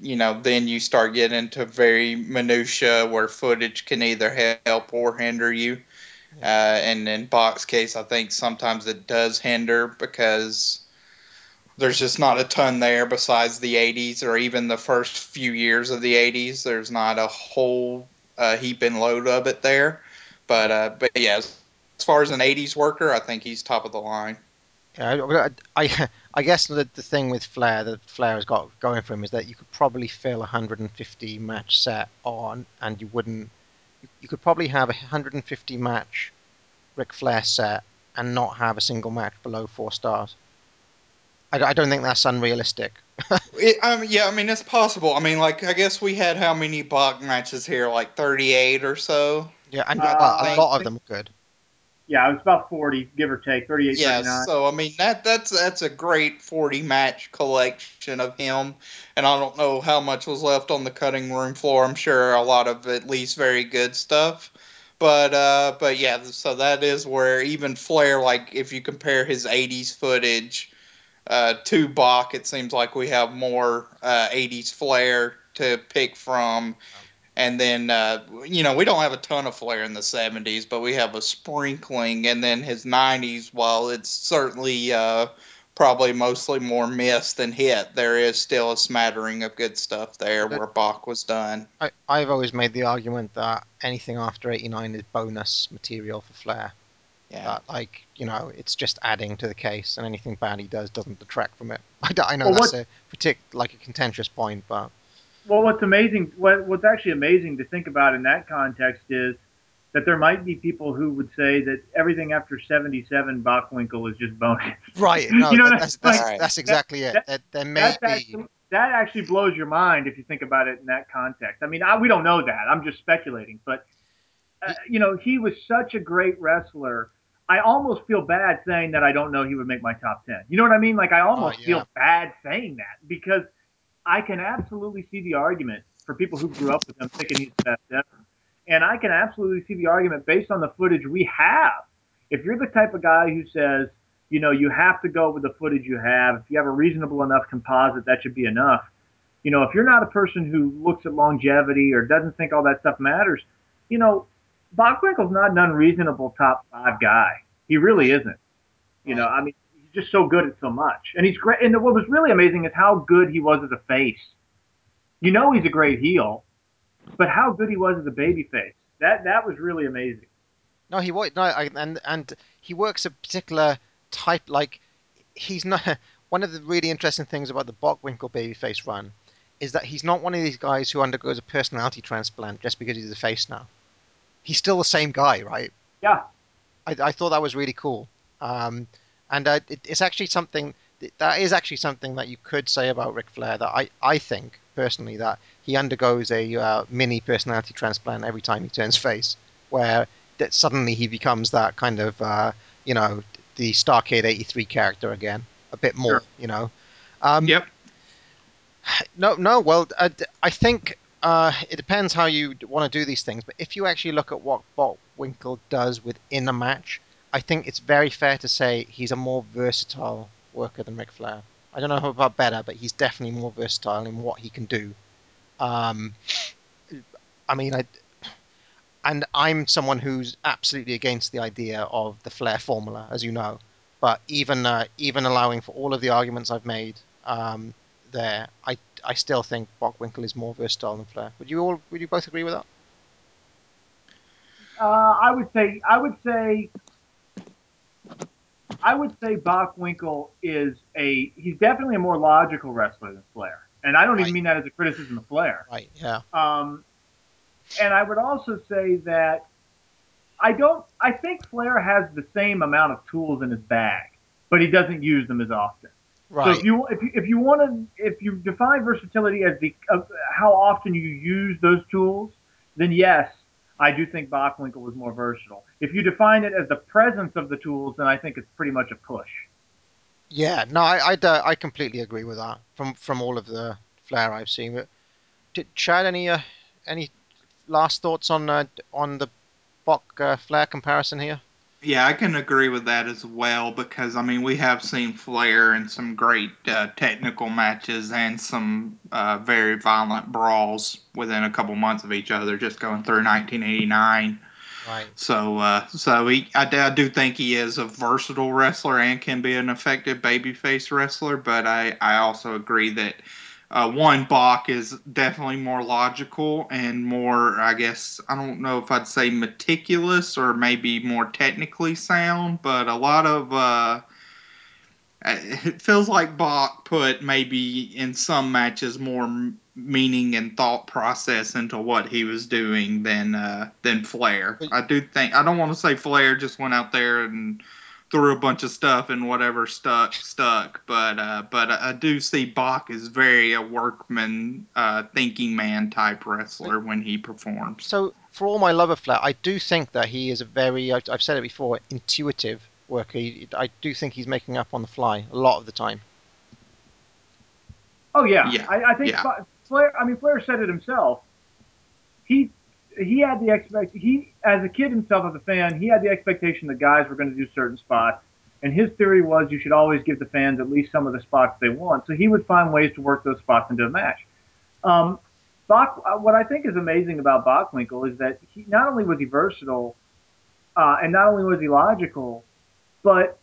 you know, then you start getting into very minutia where footage can either help or hinder you. Uh, and in Bock's case, I think sometimes it does hinder because there's just not a ton there besides the 80s or even the first few years of the 80s. There's not a whole uh, heap and load of it there. But uh, but yeah, as, as far as an 80s worker, I think he's top of the line. Yeah, I, I, I guess the, the thing with Flair that Flair has got going for him is that you could probably fill a 150 match set on, and you wouldn't. You could probably have a 150 match Ric Flair set and not have a single match below four stars. I, I don't think that's unrealistic. <laughs> It, I mean, yeah, I mean it's possible. I mean, like I guess we had how many Bock matches here? Like 38 or so. Yeah, and Uh, well, a I lot of them are good. Yeah, it was about 40, give or take, 38, Yeah, 39. so I mean that that's that's a great 40 match collection of him, and I don't know how much was left on the cutting room floor. I'm sure a lot of at least very good stuff, but uh, but yeah, so that is where even Flair, like if you compare his 80s footage uh, to Bock, it seems like we have more uh, 80s Flair to pick from. And then, uh, you know, we don't have a ton of Flair in the 70s, but we have a sprinkling. And then his 90s, while it's certainly uh, probably mostly more miss than hit, there is still a smattering of good stuff there where Bock was done. I, I've always made the argument that anything after 89 is bonus material for Flair. Yeah. That, like, you know, it's just adding to the case, and anything bad he does doesn't detract from it. <laughs> I know Well, that's what- a partic- like a contentious point, but Well, what's amazing, what, what's actually amazing to think about in that context is that there might be people who would say that everything after 77 Bockwinkel is just bonus. <laughs> right, <laughs> no, You know that- that's that's, like, that's exactly it. that- That, there may That, be actually, that actually blows your mind if you think about it in that context. I mean, I, we don't know that. I'm just speculating. But, uh, you know, he was such a great wrestler. I almost feel bad saying that I don't know he would make my top 10. You know what I mean? Like, I oh, almost Oh, yeah. feel bad saying that because I can absolutely see the argument for people who grew up with him thinking he's the best ever. And I can absolutely see the argument based on the footage we have. If you're the type of guy who says, you know, you have to go with the footage you have. If you have a reasonable enough composite, that should be enough. You know, if you're not a person who looks at longevity or doesn't think all that stuff matters, you know, Bockwinkel's not an unreasonable top five guy. He really isn't. You know, I mean, he's just so good at so much, and he's great. And what was really amazing is how good he was as a face. You know, he's a great heel, but how good he was as a baby face. That that was really amazing. No, he wo- no, I, and and he works a particular type. Like he's not <laughs> one of the really interesting things about the Bockwinkel babyface run is that he's not one of these guys who undergoes a personality transplant just because he's a face now. He's still the same guy, right? Yeah. I, I thought that was really cool, um, and uh, it, it's actually something that is actually something that you could say about Ric Flair. That I I think personally that he undergoes a uh, mini personality transplant every time he turns face, where that suddenly he becomes that kind of uh, you know the Starcade '83 character again, a bit more, Sure. you know. Um, yep. No, no. Well, I, I think uh, it depends how you want to do these things. But if you actually look at what Bockwinkel does within a match, I think it's very fair to say he's a more versatile worker than Ric Flair. I don't know about better, but he's definitely more versatile in what he can do. Um, I mean, I, and I'm someone who's absolutely against the idea of the Flair formula, as you know. But even uh, even allowing for all of the arguments I've made um, there, I I still think Bockwinkel is more versatile than Flair. Would you all would you both agree with that? Uh, I would say I would say I would say Bockwinkel is a he's definitely a more logical wrestler than Flair, and I don't even mean that as a criticism of Flair. Right. Yeah. Um, and I would also say that I don't. I think Flair has the same amount of tools in his bag, but he doesn't use them as often. So if you if you if you want to if you define versatility as the how often you use those tools, then yes, I do think Bockwinkel was more versatile. If you define it as the presence of the tools, then I think it's pretty much a push. Yeah. No, I I, uh, I completely agree with that from from all of the Flair I've seen. But did Chad any uh, any last thoughts on uh, on the Bock uh, Flair comparison here? Yeah, I can agree with that as well because I mean we have seen Flair in some great uh, technical matches and some uh, very violent brawls within a couple months of each other, just going through 1989. Right. So, uh, so he, I, do- I do think he is a versatile wrestler and can be an effective babyface wrestler. But I, I also agree that uh, one Bock is definitely more logical and more, I guess, I don't know if I'd say meticulous or maybe more technically sound, but a lot of. Uh, it feels like Bock put maybe in some matches more meaning and thought process into what he was doing than uh, than Flair. I do think I don't want to say Flair just went out there and threw a bunch of stuff and whatever stuck stuck, but uh, but I I do see Bock as very a workman, uh, thinking man type wrestler when he performs. So, for all my love of Flair, I do think that he is a very, I've, I've said it before, intuitive worker. I do think he's making up on the fly a lot of the time. Oh yeah, Yeah, I, I think yeah. Flair. I mean, Flair said it himself. He he had the expect he as a kid himself as a fan, he had the expectation that guys were going to do certain spots, and his theory was you should always give the fans at least some of the spots they want. So he would find ways to work those spots into a match. Um, Bock, uh, what I think is amazing about Bockwinkel is that he not only was he versatile, uh, and not only was he logical, but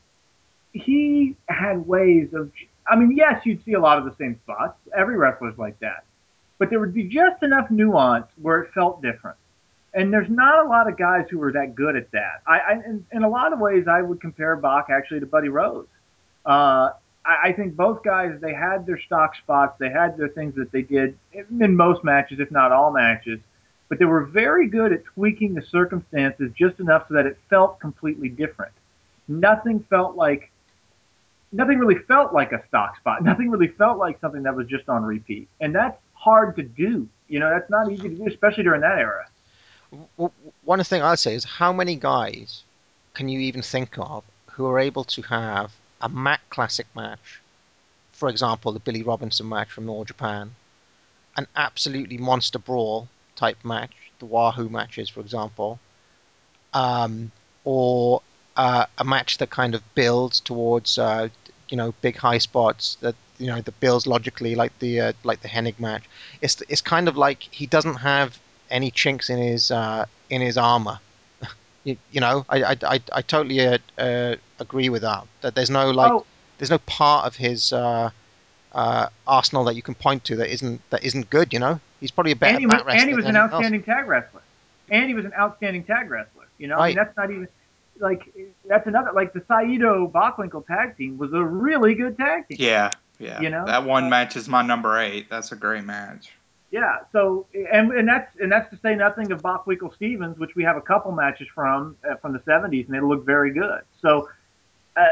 he had ways of. I mean, yes, you'd see a lot of the same spots. Every wrestler's like that, but there would be just enough nuance where it felt different. And there's not a lot of guys who are that good at that. I, I in, in a lot of ways, I would compare Bock actually to Buddy Rose. Uh, I, I think both guys they had their stock spots, they had their things that they did in most matches, if not all matches. But they were very good at tweaking the circumstances just enough so that it felt completely different. Nothing felt like nothing really felt like a stock spot. <laughs> Nothing really felt like something that was just on repeat. And that's hard to do. You know, that's not easy to do, especially during that era. One thing I'd say is how many guys can you even think of who are able to have a Mac Classic match, for example, the Billy Robinson match from All Japan, an absolutely monster brawl type match, the Wahoo matches, for example, um, or uh, a match that kind of builds towards uh, you know big high spots that you know that builds logically like the uh, like the Hennig match. It's it's kind of like he doesn't have any chinks in his uh, in his armor. <laughs> you, you know, I I, I, I totally uh, uh, agree with that. That there's no like Oh. there's no part of his uh, uh, arsenal that you can point to that isn't that isn't good. You know, he's probably a better and he was, mat wrestler and he was an anyone else. outstanding tag wrestler. And he was an outstanding tag wrestler. You know, I mean, that's not even like that's another like the Saito Bockwinkel tag team was a really good tag team. Yeah, yeah. You know? that one match is my number eight. That's a great match. Yeah. So and and that's and that's to say nothing of Bockwinkel Stevens, which we have a couple matches from uh, from the '70s, and they look very good. So uh,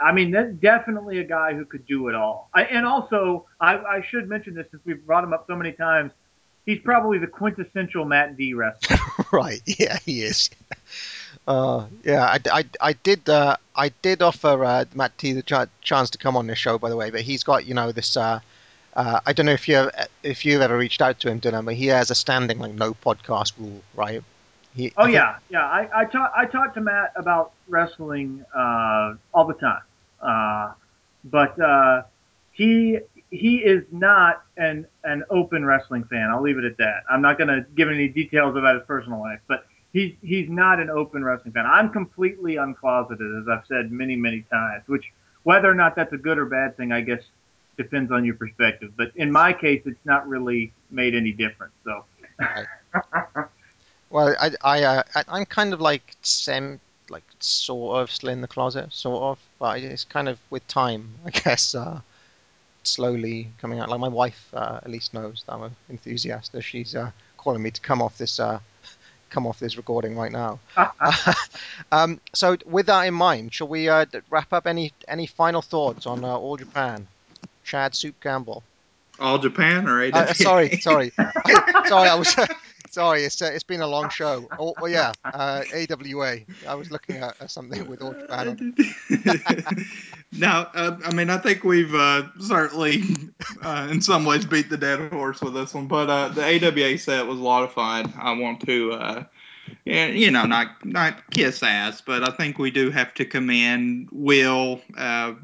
I mean, that's definitely a guy who could do it all. I, and also, I, I should mention this since we've brought him up so many times. He's probably the quintessential Matt D wrestler. <laughs> right. Yeah, he is. Uh, yeah, I, I, I did uh, I did offer uh, Matt D the ch- chance to come on this show, by the way, but he's got you know this. Uh, uh, I don't know if you if you've ever reached out to him, Dylan, but he has a standing like no podcast rule, right? He, Oh think- yeah, yeah. I, I talk I talk to Matt about wrestling uh, all the time, uh, but uh, he he is not an an open wrestling fan. I'll leave it at that. I'm not going to give any details about his personal life, but he's he's not an open wrestling fan. I'm completely uncloseted, as I've said many many times. Which whether or not that's a good or bad thing, I guess depends on your perspective. But in my case, it's not really made any difference. So. <laughs> Well, I, I, uh, I, I'm kind of like sem, like sort of still in the closet, sort of, but it's kind of with time, <laughs> I guess, uh, slowly coming out. Like my wife, uh, at least knows that I'm an enthusiast. As she's uh, calling me to come off this, uh, <laughs> come off this recording right now. um, so, with that in mind, shall we uh, wrap up? Any any final thoughts on uh, All Japan? Chad Soup Campbell. All Japan or AWA? Uh, sorry, sorry, <laughs> sorry. I was <laughs> sorry. It's uh, it's been a long show. Oh, oh yeah, uh, AWA. I was looking at, something with All Japan. on. <laughs> No, uh, I mean I think we've uh, certainly, uh, in some ways, beat the dead horse with this one. But uh, the AWA set was a lot of fun. I want to, yeah, you know, not not kiss ass, but I think we do have to commend Will, uh,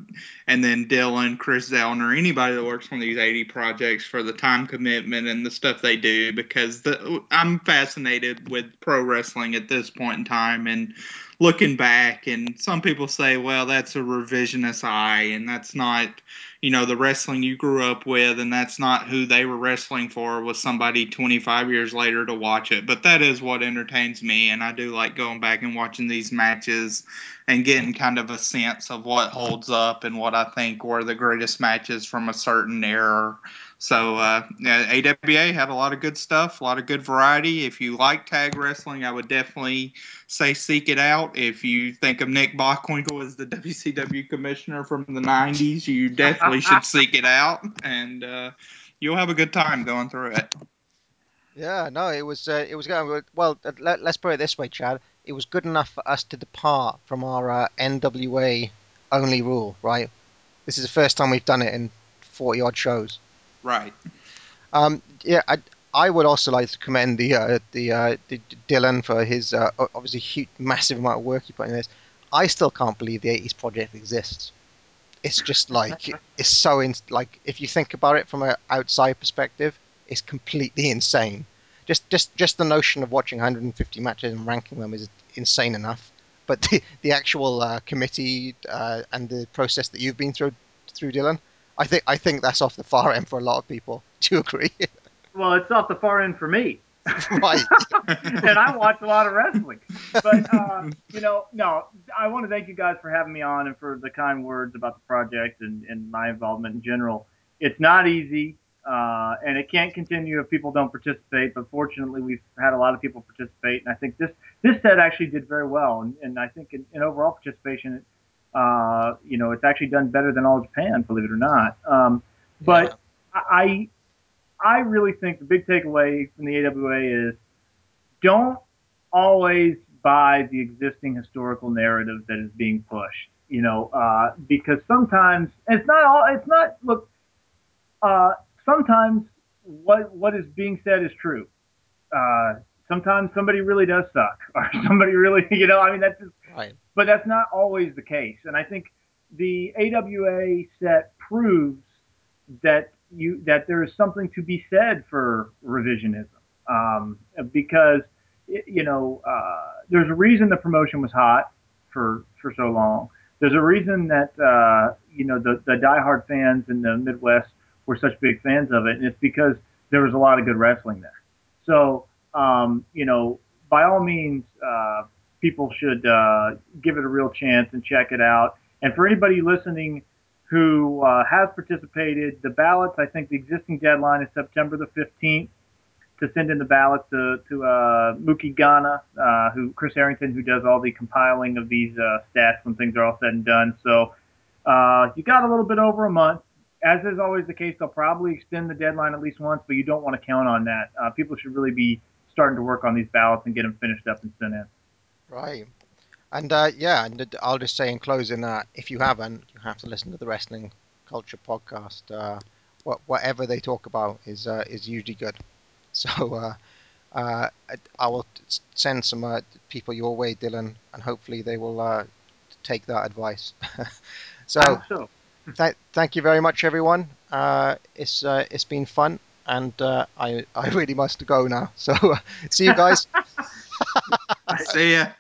and then Dylan, Chris Zellner, anybody that works on these 80 projects for the time commitment and the stuff they do. Because the, I'm fascinated with pro wrestling at this point in time, and looking back and some people say well that's a revisionist eye and that's not you know the wrestling you grew up with and that's not who they were wrestling for was somebody 25 years later to watch it. But that is what entertains me and i do like going back and watching these matches and getting kind of a sense of what holds up and what i think were the greatest matches from a certain era so uh, AWA had a lot of good stuff, a lot of good variety. If you like tag wrestling, I would definitely say seek it out. If you think of Nick Bockwinkel as the <laughs> WCW commissioner from the '90s, you definitely <laughs> should seek it out, and uh, you'll have a good time going through it. Yeah, no, it was uh, it was going well. uh, Let, let's put it this way, Chad. It was good enough for us to depart from our uh, NWA only rule, right? This is the first time we've done it in forty odd shows. Right. Um, yeah, I, I would also like to commend the uh, the, uh, the Dylan for his uh, obviously huge, massive amount of work he put in this. I still can't believe the '80s project exists. It's just like <laughs> it's so in, like if you think about it from an outside perspective, it's completely insane. Just just just the notion of watching 150 matches and ranking them is insane enough. But the, the actual uh, committee uh, and the process that you've been through through Dylan, I think I think that's off the far end for a lot of people. <laughs> Do you agree? Well, it's off the far end for me. <laughs> <laughs> right. and I watch a lot of wrestling. But uh, you know, no, I want to thank you guys for having me on and for the kind words about the project and, and my involvement in general. It's not easy, uh, and it can't continue if people don't participate. But fortunately, we've had a lot of people participate, and I think this this set actually did very well. And, and I think in, in overall participation, uh, you know, it's actually done better than All Japan, believe it or not. Um, but I I really think the big takeaway from the AWA is don't always buy the existing historical narrative that is being pushed. You know, uh, because sometimes it's not all. It's not look. Uh, sometimes what what is being said is true. Uh, sometimes somebody really does suck, <laughs> or somebody really, you know, I mean that's just, right. But that's not always the case. And I think the AWA set proves that you that there is something to be said for revisionism, um, because you know uh, there's a reason the promotion was hot for for so long. There's a reason that uh, you know the the diehard fans in the Midwest were such big fans of it, and it's because there was a lot of good wrestling there. So um, you know, by all means, uh, people should uh, give it a real chance and check it out. And for anybody listening who uh, has participated, the ballots, I think the existing deadline is September the 15th to send in the ballots to, to uh, Mookie Ghana, uh, who Chris Harrington, who does all the compiling of these uh, stats when things are all said and done. So uh, you got a little bit over a month. As is always the case, they'll probably extend the deadline at least once, but you don't want to count on that. Uh, people should really be starting to work on these ballots and get them finished up and sent in. Right. And uh, yeah, and I'll just say in closing, uh, if you haven't, you have to listen to the Wrestling Culture podcast. Uh, what, whatever they talk about is uh, is usually good. <laughs> So uh, uh, I will send some uh, people your way, Dylan, and hopefully they will uh, take that advice. <laughs> so, so. th- thank you very much, everyone. Uh, it's uh, it's been fun, and uh, I I really must go now. <laughs> So see you guys. See ya.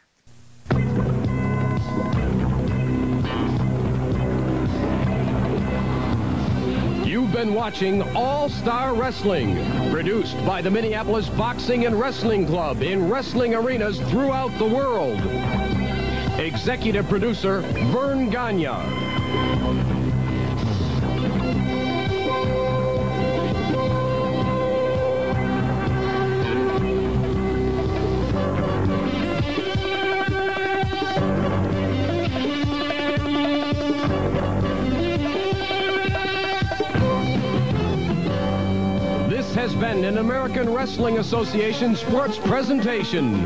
Been watching All Star Wrestling, produced by the Minneapolis Boxing and Wrestling Club in wrestling arenas throughout the world. Executive producer Verne Gagne. Been an American Wrestling Association sports presentation.